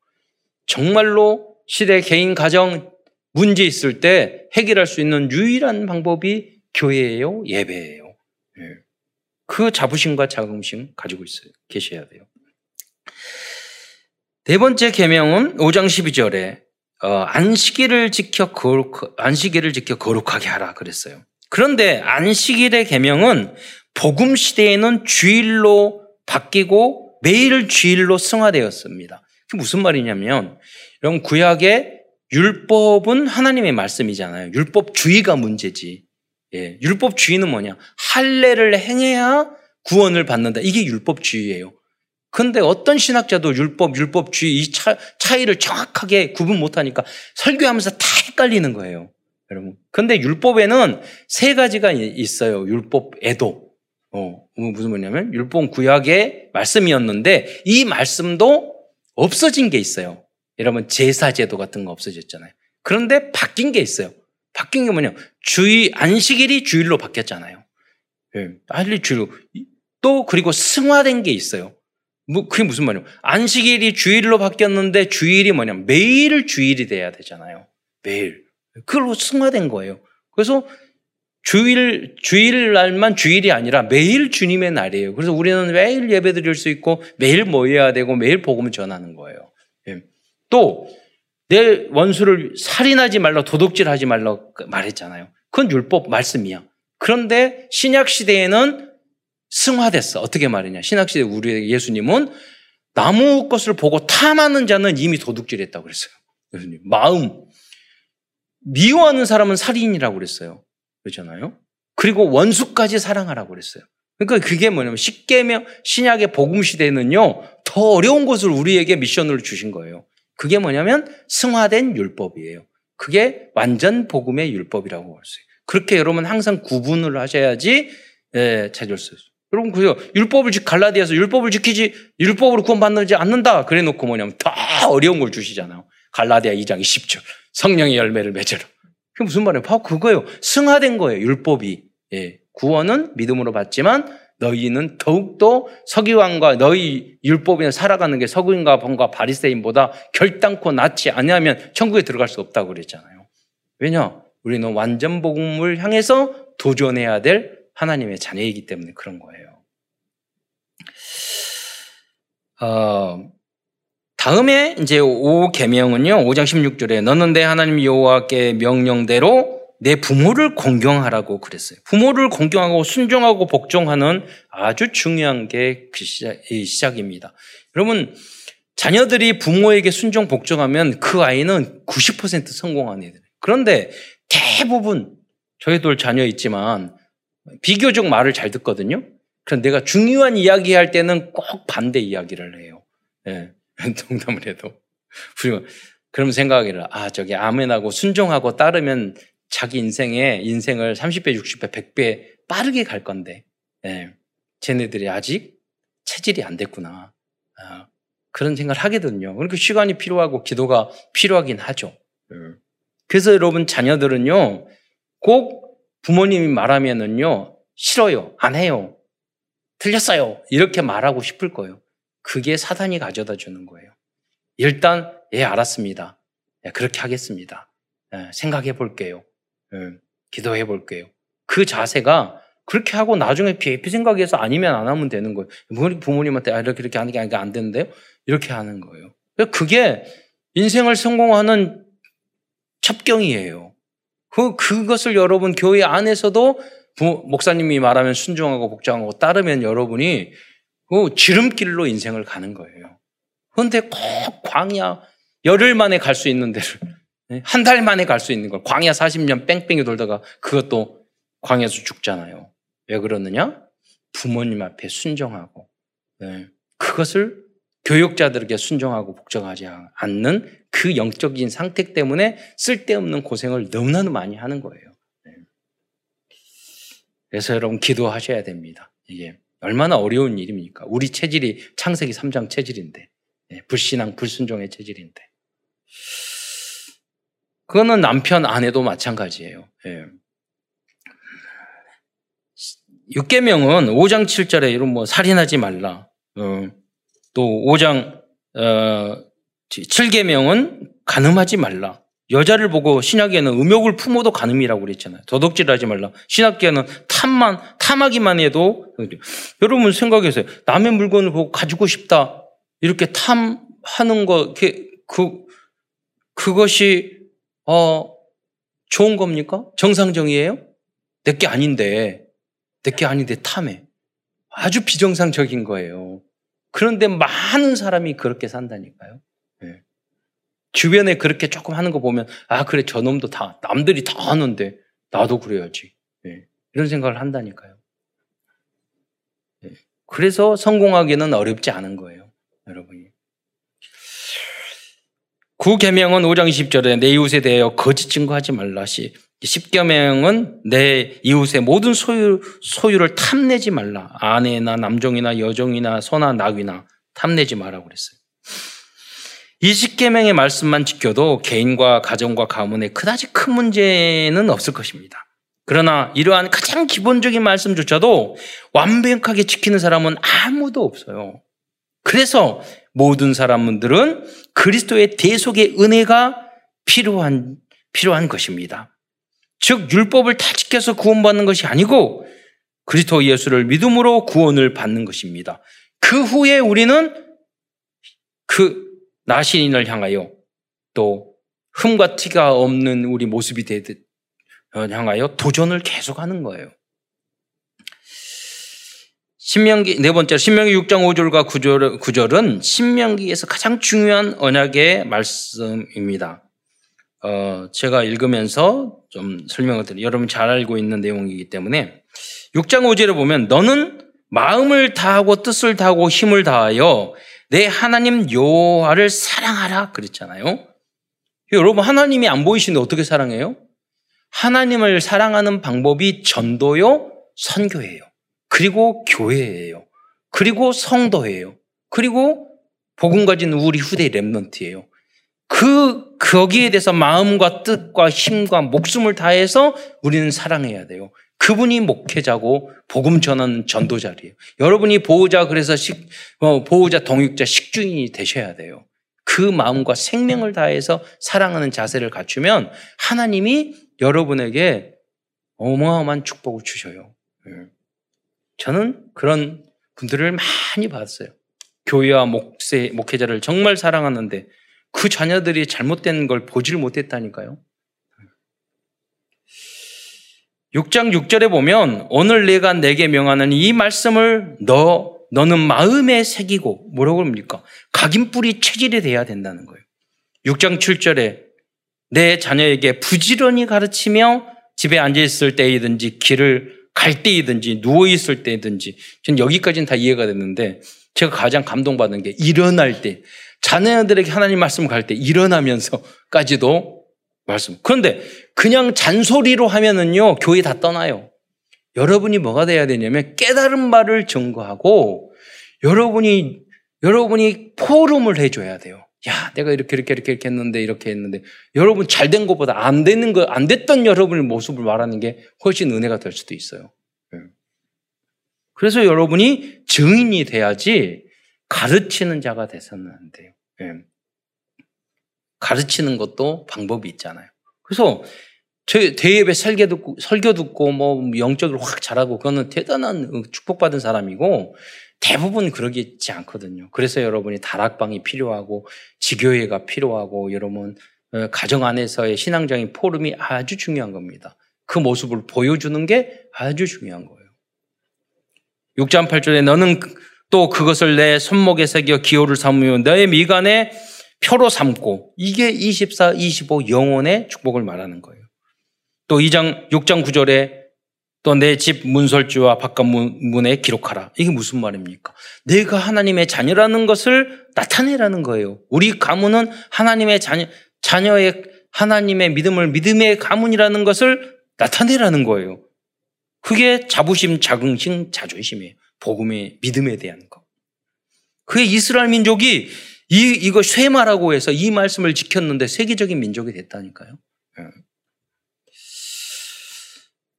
정말로 시대 개인 가정 문제 있을 때 해결할 수 있는 유일한 방법이 교회예요, 예배예요. 예. 그 자부심과 자긍심 가지고 있어요. 계셔야 돼요. 네 번째 계명은 5장 12절에 어, 안식일을 지켜 거룩 안식일을 지켜 거룩하게 하라 그랬어요. 그런데 안식일의 계명은 복음 시대에는 주일로 바뀌고 매일 주일로 승화되었습니다. 그게 무슨 말이냐면 여러분 구약의 율법은 하나님의 말씀이잖아요. 율법 주의가 문제지. 예, 율법 주의는 뭐냐? 할례를 행해야 구원을 받는다. 이게 율법 주의예요. 근데 어떤 신학자도 율법, 율법 주의 이 차, 차이를 정확하게 구분 못하니까 설교하면서 다 헷갈리는 거예요. 여러분. 근데 율법에는 세 가지가 있어요. 율법에도. 어, 무슨 뭐냐면 율법 구약의 말씀이었는데 이 말씀도 없어진 게 있어요. 여러분 제사제도 같은 거 없어졌잖아요. 그런데 바뀐 게 있어요. 바뀐 게 뭐냐? 주의 안식일이 주일로 바뀌었잖아요. 예, 할일 주일로 또 그리고 승화된 게 있어요. 뭐 그게 무슨 말이에요? 안식일이 주일로 바뀌었는데 주일이 뭐냐? 매일 주일이 돼야 되잖아요. 매일 그걸로 승화된 거예요. 그래서 주일, 주일 날만 주일이 아니라 매일 주님의 날이에요. 그래서 우리는 매일 예배 드릴 수 있고 매일 모여야 되고 매일 복음을 전하는 거예요. 예. 또, 내 원수를 살인하지 말라, 도둑질 하지 말라 말했잖아요. 그건 율법 말씀이야. 그런데 신약 시대에는 승화됐어. 어떻게 말이냐. 신약 시대 우리 예수님은 나무 것을 보고 탐하는 자는 이미 도둑질 했다고 그랬어요. 예수님. 마음. 미워하는 사람은 살인이라고 그랬어요. 그렇잖아요. 그리고 원수까지 사랑하라고 그랬어요. 그러니까 그게 뭐냐면 십계명 신약의 복음 시대는요 더 어려운 것을 우리에게 미션으로 주신 거예요. 그게 뭐냐면 승화된 율법이에요. 그게 완전 복음의 율법이라고 할 수 있어요. 그렇게 여러분 항상 구분을 하셔야지 예, 찾을 수 있어요. 여러분 그요 율법을 갈라디아서 율법을 지키지 율법으로 구원받지 않는다. 그래 놓고 뭐냐면 더 어려운 걸 주시잖아요. 갈라디아 2장 20절 성령의 열매를 맺으라. 그게 무슨 말이에요? 바로 그거예요. 승화된 거예요. 율법이. 예. 구원은 믿음으로 받지만 너희는 더욱더 서기관과 너희 율법에 살아가는 게 서기관과 번과 바리새인보다 결단코 낫지 아니하면 천국에 들어갈 수 없다고 그랬잖아요. 왜냐? 우리는 완전 복음을 향해서 도전해야 될 하나님의 자녀이기 때문에 그런 거예요. 어, 다음에 이제 5계명은요. 5장 16절에 너는 내 하나님 여호와께 명령대로 내 부모를 공경하라고 그랬어요. 부모를 공경하고 순종하고 복종하는 아주 중요한 게그 시작입니다. 여러분 자녀들이 부모에게 순종 복종하면 그 아이는 90% 성공한 애들. 그런데 대부분 저희들 자녀 있지만 비교적 말을 잘 듣거든요. 그럼 내가 중요한 이야기 할 때는 꼭 반대 이야기를 해요. 네. 농담을 해도. 그럼 생각하기를, 아, 저기 아멘하고 순종하고 따르면 자기 인생에 인생을 30배, 60배, 100배 빠르게 갈 건데, 예. 쟤네들이 아직 체질이 안 됐구나. 아, 그런 생각을 하거든요. 그러니까 시간이 필요하고 기도가 필요하긴 하죠. 예. 그래서 여러분 자녀들은요, 꼭 부모님이 말하면은요, 싫어요. 안 해요. 틀렸어요. 이렇게 말하고 싶을 거예요. 그게 사단이 가져다 주는 거예요. 일단, 예, 알았습니다. 예, 그렇게 하겠습니다. 예, 생각해 볼게요. 예, 기도해 볼게요. 그 자세가 그렇게 하고 나중에 깊이 생각해서 아니면 안 하면 되는 거예요. 부모님한테 아, 이렇게 이렇게 하는 게안 되는데요? 이렇게 하는 거예요. 그게 인생을 성공하는 첩경이에요. 그, 그것을 여러분 교회 안에서도 부, 목사님이 말하면 순종하고 복종하고 따르면 여러분이 그 지름길로 인생을 가는 거예요. 그런데 꼭 광야 열흘 만에 갈 수 있는 데를 네, 한달 만에 갈 수 있는 걸 광야 40년 뺑뺑이 돌다가 그것도 광야에서 죽잖아요. 왜 그러느냐? 부모님 앞에 순종하고 네. 그것을 교육자들에게 순종하고 복종하지 않는 그 영적인 상태 때문에 쓸데없는 고생을 너무나 많이 하는 거예요. 네. 그래서 여러분 기도하셔야 됩니다. 이게 얼마나 어려운 일입니까? 우리 체질이 창세기 3장 체질인데, 예, 불신앙, 불순종의 체질인데. 그거는 남편, 아내도 마찬가지예요. 예. 6계명은 5장 7절에 이런 뭐 살인하지 말라. 어, 또 5장 어, 7계명은 간음하지 말라. 여자를 보고 신약에는 음욕을 품어도 간음이라고 그랬잖아요. 도덕질하지 말라. 신학계는 탐만 탐하기만 해도 여러분 생각해서요. 남의 물건을 보고 가지고 싶다 이렇게 탐하는 거 그 그것이 어 좋은 겁니까? 정상적이에요? 내게 아닌데 내게 아닌데 탐해. 아주 비정상적인 거예요. 그런데 많은 사람이 그렇게 산다니까요. 네. 주변에 그렇게 조금 하는 거 보면 아 그래 저놈도 다 남들이 다 하는데 나도 그래야지 네. 이런 생각을 한다니까요. 네. 그래서 성공하기는 어렵지 않은 거예요, 여러분이. 구계명은 5장 20절에 내 이웃에 대하여 거짓 증거하지 말라시. 십계명은 내 이웃의 모든 소유, 소유를 탐내지 말라. 아내나 남종이나 여종이나 소나 낙이나 탐내지 말라고 그랬어요. 이 십계명의 말씀만 지켜도 개인과 가정과 가문에 그다지 큰 문제는 없을 것입니다. 그러나 이러한 가장 기본적인 말씀조차도 완벽하게 지키는 사람은 아무도 없어요. 그래서 모든 사람들은 그리스도의 대속의 은혜가 필요한, 필요한 것입니다. 즉, 율법을 다 지켜서 구원받는 것이 아니고 그리스도 예수를 믿음으로 구원을 받는 것입니다. 그 후에 우리는 그 나신인을 향하여 또 흠과 티가 없는 우리 모습이 되듯 어, 향하여 도전을 계속하는 거예요. 신명기 네 번째 신명기 6장 5절과 9절, 9절은 신명기에서 가장 중요한 언약의 말씀입니다. 어, 제가 읽으면서 좀 설명을 드려요. 여러분 잘 알고 있는 내용이기 때문에 6장 5절에 보면 너는 마음을 다하고 뜻을 다하고 힘을 다하여 내 하나님 여호와를 사랑하라 그랬잖아요. 여러분 하나님이 안 보이시는데 어떻게 사랑해요? 하나님을 사랑하는 방법이 전도요, 선교예요. 그리고 교회예요. 그리고 성도예요. 그리고 복음 가진 우리 후대 랩런트예요. 그 거기에 대해서 마음과 뜻과 힘과 목숨을 다해서 우리는 사랑해야 돼요. 그분이 목회자고 복음 전하는 전도자리에요. 여러분이 보호자 그래서 식, 어, 보호자 동육자 식주인이 되셔야 돼요. 그 마음과 생명을 다해서 사랑하는 자세를 갖추면 하나님이 여러분에게 어마어마한 축복을 주셔요. 예. 저는 그런 분들을 많이 봤어요. 교회와 목세, 목회자를 정말 사랑하는데 그 자녀들이 잘못된 걸 보지를 못했다니까요. 6장 6절에 보면 오늘 내가 내게 명하는 이 말씀을 너 너는 마음에 새기고 뭐라고 합니까? 각인뿌리 체질이 돼야 된다는 거예요. 6장 7절에 내 자녀에게 부지런히 가르치며 집에 앉아 있을 때이든지 길을 갈 때이든지 누워 있을 때이든지 전 여기까지는 다 이해가 됐는데 제가 가장 감동받은 게 일어날 때 자녀들에게 하나님 말씀 갈 때 일어나면서까지도 말씀. 그런데 그냥 잔소리로 하면은요, 교회 다 떠나요. 여러분이 뭐가 돼야 되냐면 깨달은 말을 증거하고 여러분이, 여러분이 포럼을 해줘야 돼요. 야, 내가 이렇게, 이렇게, 이렇게, 이렇게 했는데, 이렇게 했는데, 여러분 잘 된 것보다 안 되는 거, 안 됐던 여러분의 모습을 말하는 게 훨씬 은혜가 될 수도 있어요. 예. 그래서 여러분이 증인이 돼야지 가르치는 자가 돼서는 안 돼요. 예. 가르치는 것도 방법이 있잖아요. 그래서 대예배 설교 듣고, 설교 듣고 뭐 영적으로 확 잘하고 그거는 대단한 축복받은 사람이고 대부분 그러겠지 않거든요. 그래서 여러분이 다락방이 필요하고 지교회가 필요하고 여러분 어, 가정 안에서의 신앙적인 포럼이 아주 중요한 겁니다. 그 모습을 보여주는 게 아주 중요한 거예요. 6장 8절에 너는 또 그것을 내 손목에 새겨 기호를 삼으며 너의 미간에 표로 삼고 이게 24, 25 영혼의 축복을 말하는 거예요. 또 2장 6장 9절에 또 내 집 문설주와 바깥 문에 기록하라. 이게 무슨 말입니까? 내가 하나님의 자녀라는 것을 나타내라는 거예요. 우리 가문은 하나님의 자녀, 자녀의 하나님의 믿음을 믿음의 가문이라는 것을 나타내라는 거예요. 그게 자부심, 자긍심, 자존심이에요. 복음의 믿음에 대한 거. 그게 이스라엘 민족이 이, 이거 쉐마라고 해서 이 말씀을 지켰는데 세계적인 민족이 됐다니까요. 예.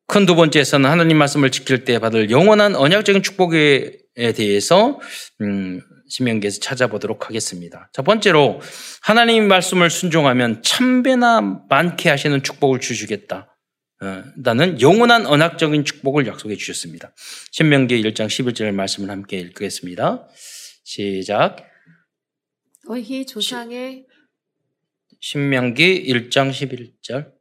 큰두 번째에서는 하나님 말씀을 지킬 때 받을 영원한 언약적인 축복에 대해서 음, 신명기에서 찾아보도록 하겠습니다. 첫 번째로 하나님 말씀을 순종하면 천배나 많게 하시는 축복을 주시겠다. 어, 나는 영원한 언약적인 축복을 약속해 주셨습니다. 신명기 1장 11절 말씀을 함께 읽겠습니다. 시작. 너희 조상의 신명기 1장 11절.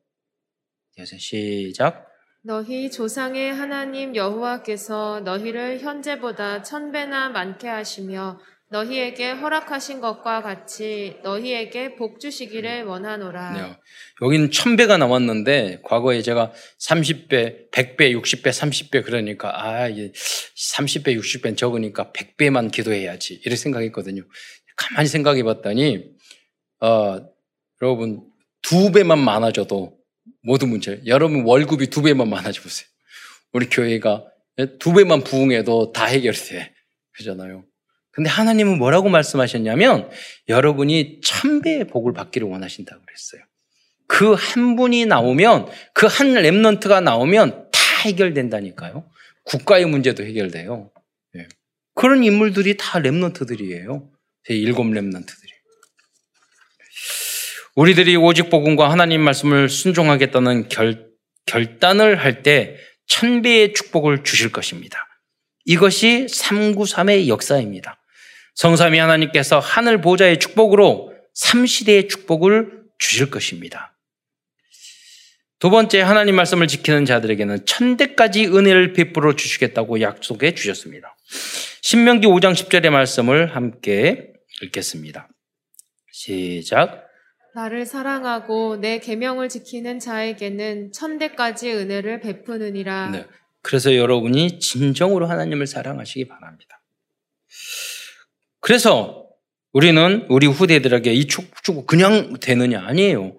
시작. 너희 조상의 하나님 여호와께서 너희를 현재보다 천 배나 많게 하시며 너희에게 허락하신 것과 같이 너희에게 복 주시기를 원하노라. 네. 여기는 천배가 나왔는데 과거에 제가 30배, 100배, 60배, 30배 그러니까 아, 이게 30배, 60배는 적으니까 100배만 기도해야지 이렇게 생각했거든요. 가만히 생각해 봤더니 어, 여러분 두 배만 많아져도 모두 문제. 여러분 월급이 두 배만 많아져 보세요. 우리 교회가 두 배만 부흥해도 다 해결이 돼. 그잖아요. 근데 하나님은 뭐라고 말씀하셨냐면 여러분이 천배의 복을 받기를 원하신다고 그랬어요. 그 한 분이 나오면 그 한 랩런트가 나오면 다 해결된다니까요. 국가의 문제도 해결돼요. 네. 그런 인물들이 다 랩런트들이에요. 일곱 랩런트들이. 우리들이 오직 복음과 하나님 말씀을 순종하겠다는 결, 결단을 할 때 천배의 축복을 주실 것입니다. 이것이 393의 역사입니다. 성삼위 하나님께서 하늘 보좌의 축복으로 삼시대의 축복을 주실 것입니다. 두 번째 하나님 말씀을 지키는 자들에게는 천대까지 은혜를 베풀어 주시겠다고 약속해 주셨습니다. 신명기 5장 10절의 말씀을 함께 읽겠습니다. 시작. 나를 사랑하고 내 계명을 지키는 자에게는 천대까지 은혜를 베푸느니라. 네. 그래서 여러분이 진정으로 하나님을 사랑하시기 바랍니다. 그래서 우리는 우리 후대들에게 이 축복 그냥 되느냐 아니에요.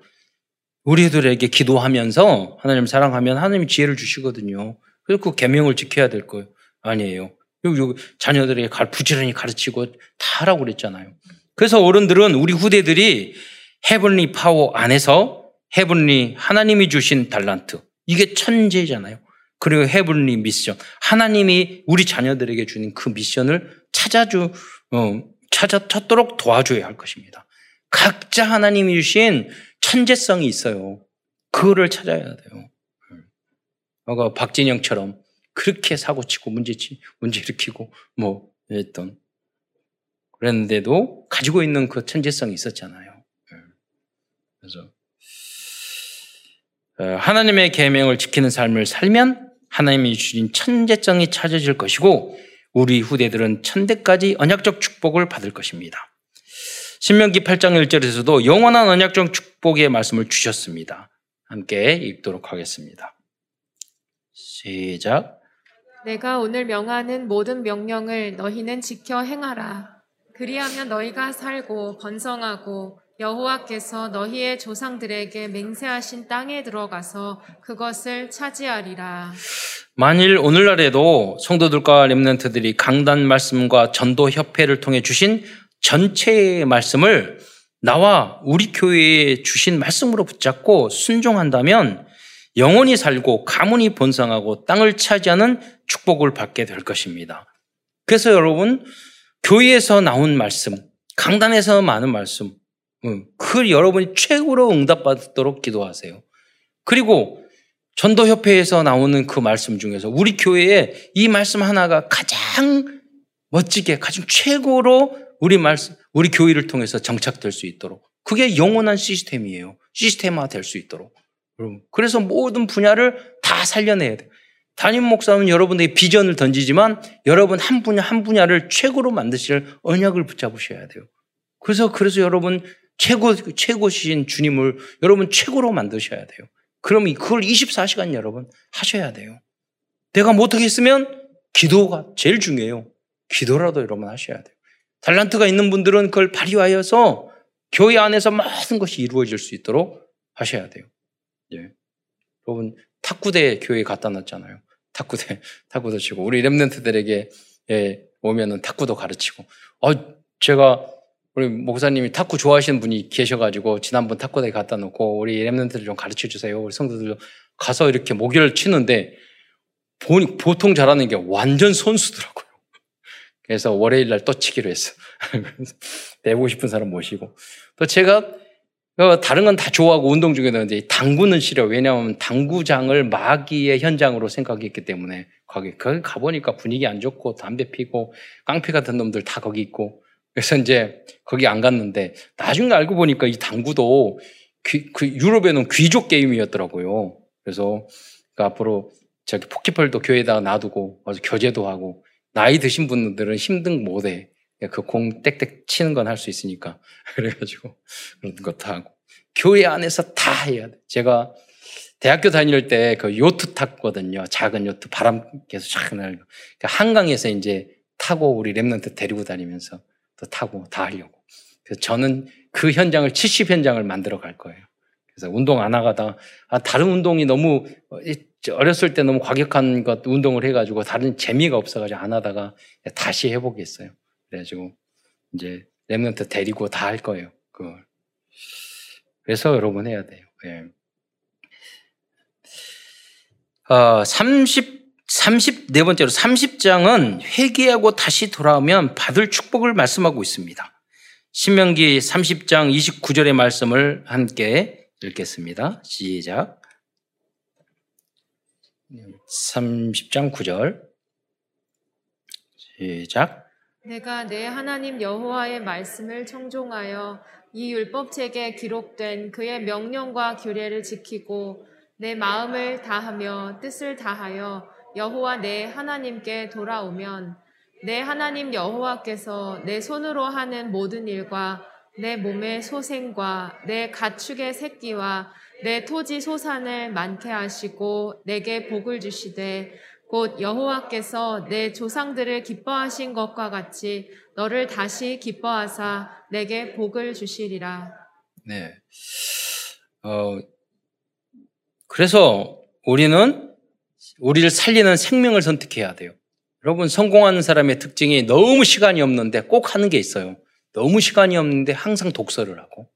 우리들에게 기도하면서 하나님 사랑하면 하나님이 지혜를 주시거든요. 그래서 그 계명을 지켜야 될 거예요. 아니에요. 여기 자녀들에게 부지런히 가르치고 다 하라고 그랬잖아요. 그래서 어른들은 우리 후대들이 heavenly power 안에서 heavenly 하나님이 주신 달란트 이게 천재잖아요. 그리고 heavenly mission 하나님이 우리 자녀들에게 주는 그 미션을 찾아주 어, 찾아 찾도록 도와줘야 할 것입니다. 각자 하나님이 주신 천재성이 있어요. 그거를 찾아야 돼요. 어, 박진영처럼 그렇게 사고치고 문제치 문제 일으키고 뭐 했던 그랬는데도 가지고 있는 그 천재성이 있었잖아요. 예. 그래서 어, 하나님의 계명을 지키는 삶을 살면 하나님이 주신 천재성이 찾아질 것이고 우리 후대들은 천대까지 언약적 축복을 받을 것입니다. 신명기 8장 1절에서도 영원한 언약적 축복의 말씀을 주셨습니다. 함께 읽도록 하겠습니다. 시작. 내가 오늘 명하는 모든 명령을 너희는 지켜 행하라. 그리하면 너희가 살고 번성하고 여호와께서 너희의 조상들에게 맹세하신 땅에 들어가서 그것을 차지하리라. 만일 오늘날에도 성도들과 렘넌트들이 강단 말씀과 전도 협회를 통해 주신 전체의 말씀을 나와 우리 교회에 주신 말씀으로 붙잡고 순종한다면 영원히 살고 가문이 번성하고 땅을 차지하는 축복을 받게 될 것입니다. 그래서 여러분 교회에서 나온 말씀, 강단에서 많은 말씀, 그 여러분이 최고로 응답받도록 기도하세요. 그리고 전도협회에서 나오는 그 말씀 중에서 우리 교회에 이 말씀 하나가 가장 멋지게, 가장 최고로 우리 말씀, 우리 교회를 통해서 정착될 수 있도록. 그게 영원한 시스템이에요. 시스템화 될 수 있도록. 그래서 모든 분야를 다 살려내야 돼요. 담임 목사는 여러분에게 비전을 던지지만 여러분 한 분야 한 분야를 최고로 만드실 언약을 붙잡으셔야 돼요. 그래서 그래서 여러분 최고, 최고신 주님을 여러분 최고로 만드셔야 돼요. 그러면 그걸 24시간 여러분 하셔야 돼요. 내가 못하겠으면 기도가 제일 중요해요. 기도라도 여러분 하셔야 돼요. 달란트가 있는 분들은 그걸 발휘하여서 교회 안에서 모든 것이 이루어질 수 있도록 하셔야 돼요. 예. 여러분 탁구대 교회 갖다 놨잖아요. 탁구대 탁구도 치고 우리 렘넌트들에게 예, 오면은 탁구도 가르치고. 어 제가 우리 목사님이 탁구 좋아하시는 분이 계셔가지고 지난번 탁구대 갖다 놓고 우리 렘넌트들 좀 가르쳐 주세요. 우리 성도들 가서 이렇게 목요일 치는데 보통 잘하는 게 완전 선수더라고요. 그래서 월요일 날또 치기로 했어. 배우고 싶은 사람 모시고. 또 제가 어, 다른 건 다 좋아하고 운동 중에도 이제 당구는 싫어. 왜냐하면 당구장을 마귀의 현장으로 생각했기 때문에 거기 거기 가보니까 분위기 안 좋고 담배 피고 깡패 같은 놈들 다 거기 있고 그래서 이제 거기 안 갔는데 나중에 알고 보니까 이 당구도 귀, 그 유럽에는 귀족 게임이었더라고요. 그래서 그 앞으로 저기 포켓볼도 교회에다가 놔두고 아주 교제도 하고 나이 드신 분들은 힘든 못해. 그 공 땡땡 치는 건 할 수 있으니까. 그래가지고 그런 것도 하고. 교회 안에서 다 해야 돼. 제가 대학교 다닐 때 그 요트 탔거든요. 작은 요트 바람 계속 쫙 날고. 그러니까 한강에서 이제 타고 우리 Remnant 데리고 다니면서 또 타고 다 하려고. 그래서 저는 그 현장을 70 현장을 만들어 갈 거예요. 그래서 운동 안 하다가 아, 다른 운동이 너무 어렸을 때 너무 과격한 것 운동을 해가지고 다른 재미가 없어가지고 안 하다가 다시 해보겠어요. 그래가지고 이제 랩런트 데리고 다 할 거예요. 그걸. 그래서 여러분 해야 돼요. 예. 어, 30, 30, 네 번째로 30장은 회개하고 다시 돌아오면 받을 축복을 말씀하고 있습니다. 신명기 30장 29절의 말씀을 함께 읽겠습니다. 시작. 30장 9절. 시작. 내가 내 하나님 여호와의 말씀을 청종하여 이 율법책에 기록된 그의 명령과 규례를 지키고 내 마음을 다하며 뜻을 다하여 여호와 내 하나님께 돌아오면 내 하나님 여호와께서 내 손으로 하는 모든 일과 내 몸의 소생과 내 가축의 새끼와 내 토지 소산을 많게 하시고 내게 복을 주시되 곧 여호와께서 내 조상들을 기뻐하신 것과 같이 너를 다시 기뻐하사 내게 복을 주시리라. 네. 어, 그래서 우리는 우리를 살리는 생명을 선택해야 돼요. 여러분, 성공하는 사람의 특징이 너무 시간이 없는데 꼭 하는 게 있어요. 너무 시간이 없는데 항상 독서를 하고,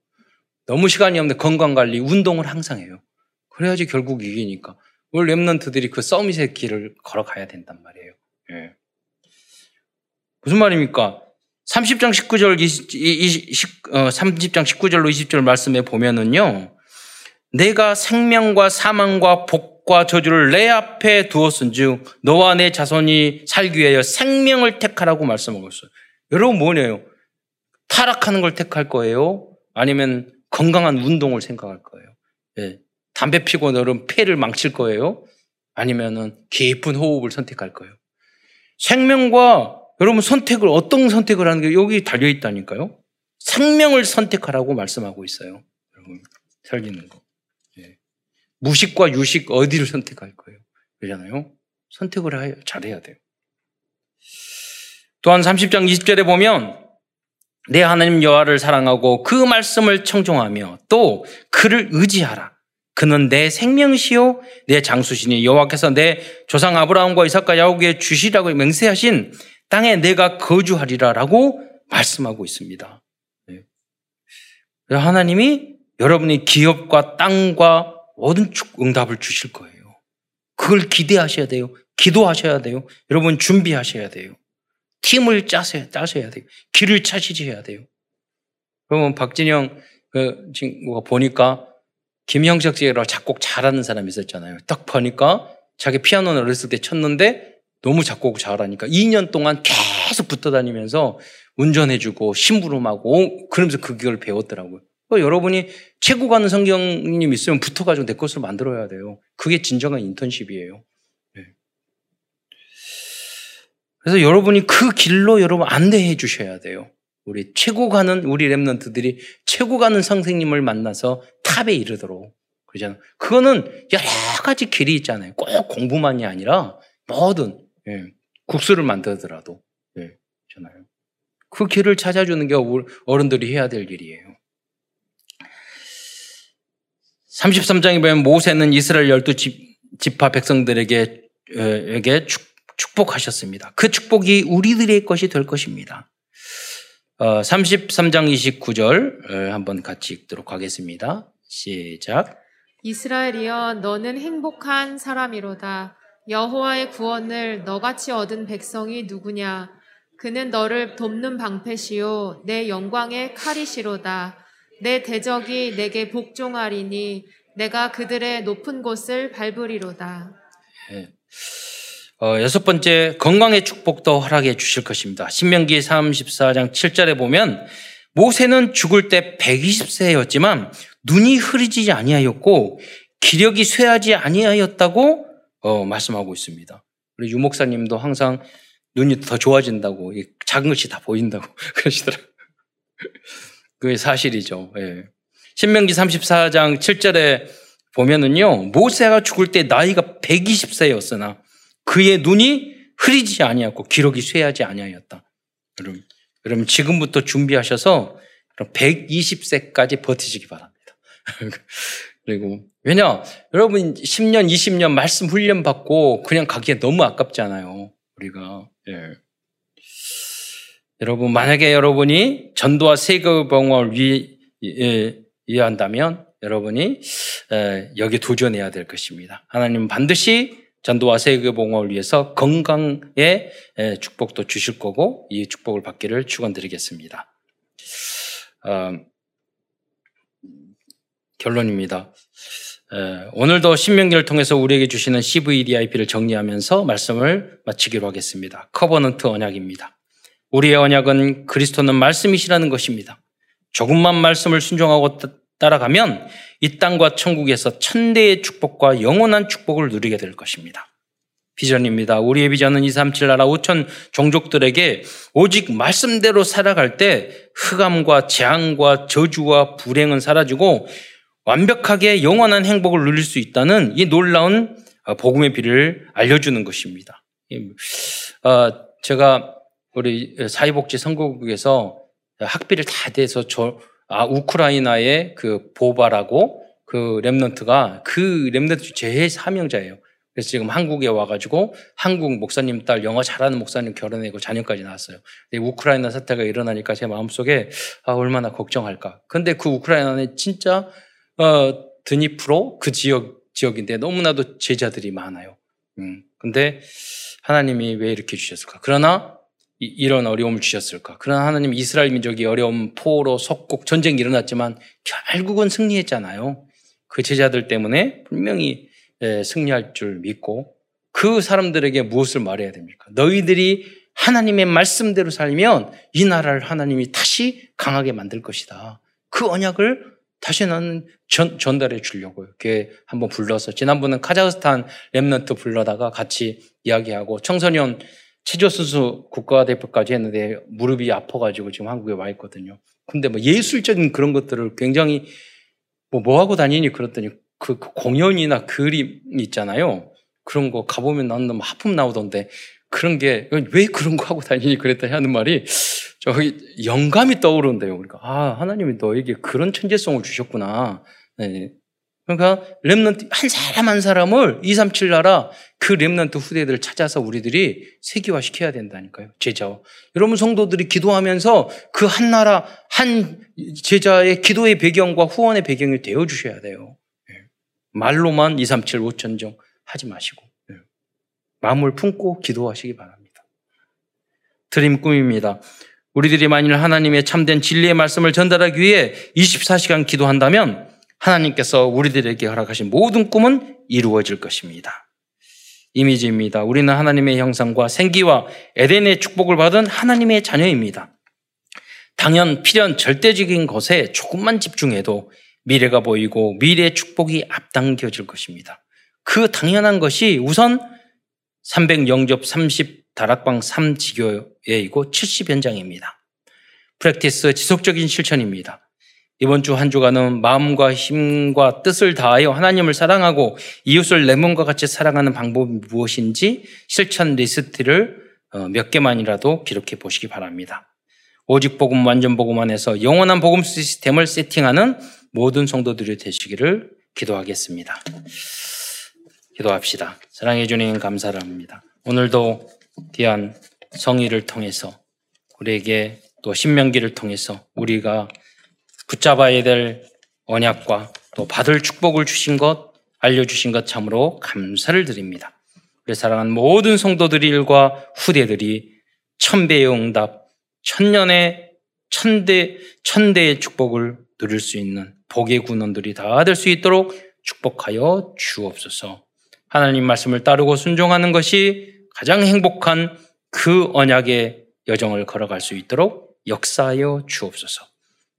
너무 시간이 없는데 건강관리, 운동을 항상 해요. 그래야지 결국 이기니까. 우리 랩런트들이 그 서밋의 길을 걸어가야 된단 말이에요. 예. 무슨 말입니까? 30장 19절, 20, 20, 어, 30장 19절로 20절 말씀에 보면은요, 내가 생명과 사망과 복 과 저주를 내 앞에 두었은 즉, 너와 내 자손이 살기 위하여 생명을 택하라고 말씀하고 있어요. 여러분 뭐냐요? 타락하는 걸 택할 거예요? 아니면 건강한 운동을 생각할 거예요? 예. 담배 피고 너는 폐를 망칠 거예요? 아니면은 깊은 호흡을 선택할 거예요? 생명과 여러분 선택을 어떤 선택을 하는 게 여기 달려 있다니까요. 생명을 선택하라고 말씀하고 있어요. 여러분 살리는 거. 예. 무식과 유식 어디를 선택할 거예요? 그러잖아요. 선택을 잘해야 돼요. 또한 30장 20절에 보면 내 하나님 여호와를 사랑하고 그 말씀을 청종하며 또 그를 의지하라. 그는 내 생명시요 내 장수시니 여호와께서 내 조상 아브라함과 이삭과 야곱에게 주시라고 맹세하신 땅에 내가 거주하리라라고 말씀하고 있습니다. 네. 하나님이 여러분이 기업과 땅과 모든 응답을 주실 거예요. 그걸 기대하셔야 돼요. 기도하셔야 돼요. 여러분 준비하셔야 돼요. 팀을 짜셔야, 짜셔야 돼요. 길을 찾으셔야 돼요. 그러면 박진영 그 친구가 보니까 김형석 씨가 작곡 잘하는 사람이 있었잖아요. 딱 보니까 자기 피아노는 어렸을 때 쳤는데 너무 작곡 잘하니까 2년 동안 계속 붙어 다니면서 운전해주고 심부름하고 그러면서 그 기를 배웠더라고요. 그러니까 여러분이 최고 가는 성경님 있으면 붙어가지고 내 것을 만들어야 돼요. 그게 진정한 인턴십이에요. 네. 그래서 여러분이 그 길로 여러분 안내해 주셔야 돼요. 우리 최고 가는 우리 랩런트들이 최고 가는 선생님을 만나서 탑에 이르도록 그러잖아요. 그거는 여러 가지 길이 있잖아요. 꼭 공부만이 아니라 뭐든 예, 국수를 만들더라도 예. 그 길을 찾아주는 게 어른들이 해야 될 일이에요. 33장에 보면 모세는 이스라엘 열두 지파 백성들에게 에게 축복하셨습니다. 그 축복이 우리들의 것이 될 것입니다. 33장 어, 29절 한번 같이 읽도록 하겠습니다. 시작. 이스라엘이여 너는 행복한 사람이로다. 여호와의 구원을 너같이 얻은 백성이 누구냐? 그는 너를 돕는 방패시요 내 영광의 칼이시로다. 내 대적이 내게 복종하리니 내가 그들의 높은 곳을 밟으리로다. 네. 어, 여섯 번째 건강의 축복도 허락해 주실 것입니다. 신명기 34장 7절에 보면 모세는 죽을 때 120세였지만 눈이 흐리지 아니하였고 기력이 쇠하지 아니하였다고 어, 말씀하고 있습니다. 우리 유목사님도 항상 눈이 더 좋아진다고 작은 것이 다 보인다고 그러시더라고요. 그게 사실이죠. 예. 신명기 34장 7절에 보면은요, 모세가 죽을 때 나이가 120세였으나 그의 눈이 흐리지 아니하고 기록이 쇠하지 아니하였다. 여러분, 여러분 지금부터 준비하셔서 120세까지 버티시기 바랍니다. 그리고 왜냐 여러분 10년, 20년 말씀 훈련 받고 그냥 가기에 너무 아깝잖아요. 우리가 예. 여러분 만약에 여러분이 전도와 세계봉을 위, 예, 이해한다면 여러분이 에, 여기 도전해야 될 것입니다. 하나님 반드시 전도와 세계봉을 위해서 건강의 축복도 주실 거고 이 축복을 받기를 축원드리겠습니다. 어, 결론입니다. 오늘도 신명기를 통해서 우리에게 주시는 CVDIP를 정리하면서 말씀을 마치기로 하겠습니다. covenant 언약입니다. 우리의 언약은 그리스도는 말씀이시라는 것입니다. 조금만 말씀을 순종하고 따라가면 이 땅과 천국에서 천대의 축복과 영원한 축복을 누리게 될 것입니다. 비전입니다. 우리의 비전은 237 나라 5천 종족들에게 오직 말씀대로 살아갈 때 흑암과 재앙과 저주와 불행은 사라지고 완벽하게 영원한 행복을 누릴 수 있다는 이 놀라운 어, 복음의 비밀을 알려주는 것입니다. 어, 제가 우리 사회복지 선교국에서 학비를 다 대서 저, 아, 우크라이나의 그 보바라고 그 remnant가 그 remnant 제일 사명자예요. 그래서 지금 한국에 와가지고 한국 목사님 딸 영어 잘하는 목사님 결혼하고 자녀까지 낳았어요. 우크라이나 사태가 일어나니까 제 마음속에 아, 얼마나 걱정할까. 근데 그 우크라이나는 진짜 어, 드니프로 그 지역 지역인데 너무나도 제자들이 많아요. 음, 근데 하나님이 왜 이렇게 주셨을까? 그러나 이, 런 어려움을 주셨을까? 그러나 하나님 이스라엘 민족이 어려움, 포로, 속국, 전쟁이 일어났지만 결국은 승리했잖아요. 그 제자들 때문에 분명히 예, 승리할 줄 믿고 그 사람들에게 무엇을 말해야 됩니까? 너희들이 하나님의 말씀대로 살면 이 나라를 하나님이 다시 강하게 만들 것이다. 그 언약을 다시 나는 전, 전달해 주려고 이렇게 한번 불러서 지난번은 카자흐스탄 랩런트 불러다가 같이 이야기하고 청소년 체조 선수 국가대표까지 했는데 무릎이 아파가지고 지금 한국에 와 있거든요. 근데 뭐 예술적인 그런 것들을 굉장히 뭐, 뭐 하고 다니니 그랬더니 그, 그 공연이나 그림 있잖아요. 그런 거 가보면 나는 너무 하품 나오던데 그런 게 왜 그런 거 하고 다니니 그랬더니 하는 말이 저기 영감이 떠오른대요. 그러니까 아 하나님이 너에게 그런 천재성을 주셨구나. 네. 그러니까 렘넌트 한 사람 한 사람을 237 나라 그 렘넌트 후대들을 찾아서 우리들이 세계화 시켜야 된다니까요. 제자와. 여러분 성도들이 기도하면서 그 한 나라 한 제자의 기도의 배경과 후원의 배경이 되어 주셔야 돼요. 네. 말로만 237 5천 정 하지 마시고 네. 마음을 품고 기도하시기 바랍니다. 드림 꿈입니다. 우리들이 만일 하나님의 참된 진리의 말씀을 전달하기 위해 24시간 기도한다면 하나님께서 우리들에게 허락하신 모든 꿈은 이루어질 것입니다. 이미지입니다. 우리는 하나님의 형상과 생기와 에덴의 축복을 받은 하나님의 자녀입니다. 당연, 필연, 절대적인 것에 조금만 집중해도 미래가 보이고 미래의 축복이 앞당겨질 것입니다. 그 당연한 것이 우선 300영접 30 다락방 3지교회이고 70 현장입니다. 프랙티스 지속적인 실천입니다. 이번 주 한 주간은 마음과 힘과 뜻을 다하여 하나님을 사랑하고 이웃을 내 몸과 같이 사랑하는 방법이 무엇인지 실천 리스트를 어, 몇 개만이라도 기록해 보시기 바랍니다. 오직 복음 완전 복음 안에서 영원한 복음 시스템을 세팅하는 모든 성도들이 되시기를 기도하겠습니다. 기도합시다. 사랑해 주님 감사합니다. 오늘도 귀한 성의를 통해서 우리에게 또 신명기를 통해서 우리가 붙잡아야 될 언약과 또 받을 축복을 주신 것, 알려주신 것 참으로 감사를 드립니다. 우리 사랑하는 모든 성도들이 일과 후대들이 천배의 응답, 천년의 천대, 천대의 축복을 누릴 수 있는 복의 군원들이 다 될 수 있도록 축복하여 주옵소서. 하나님 말씀을 따르고 순종하는 것이 가장 행복한 그 언약의 여정을 걸어갈 수 있도록 역사하여 주옵소서.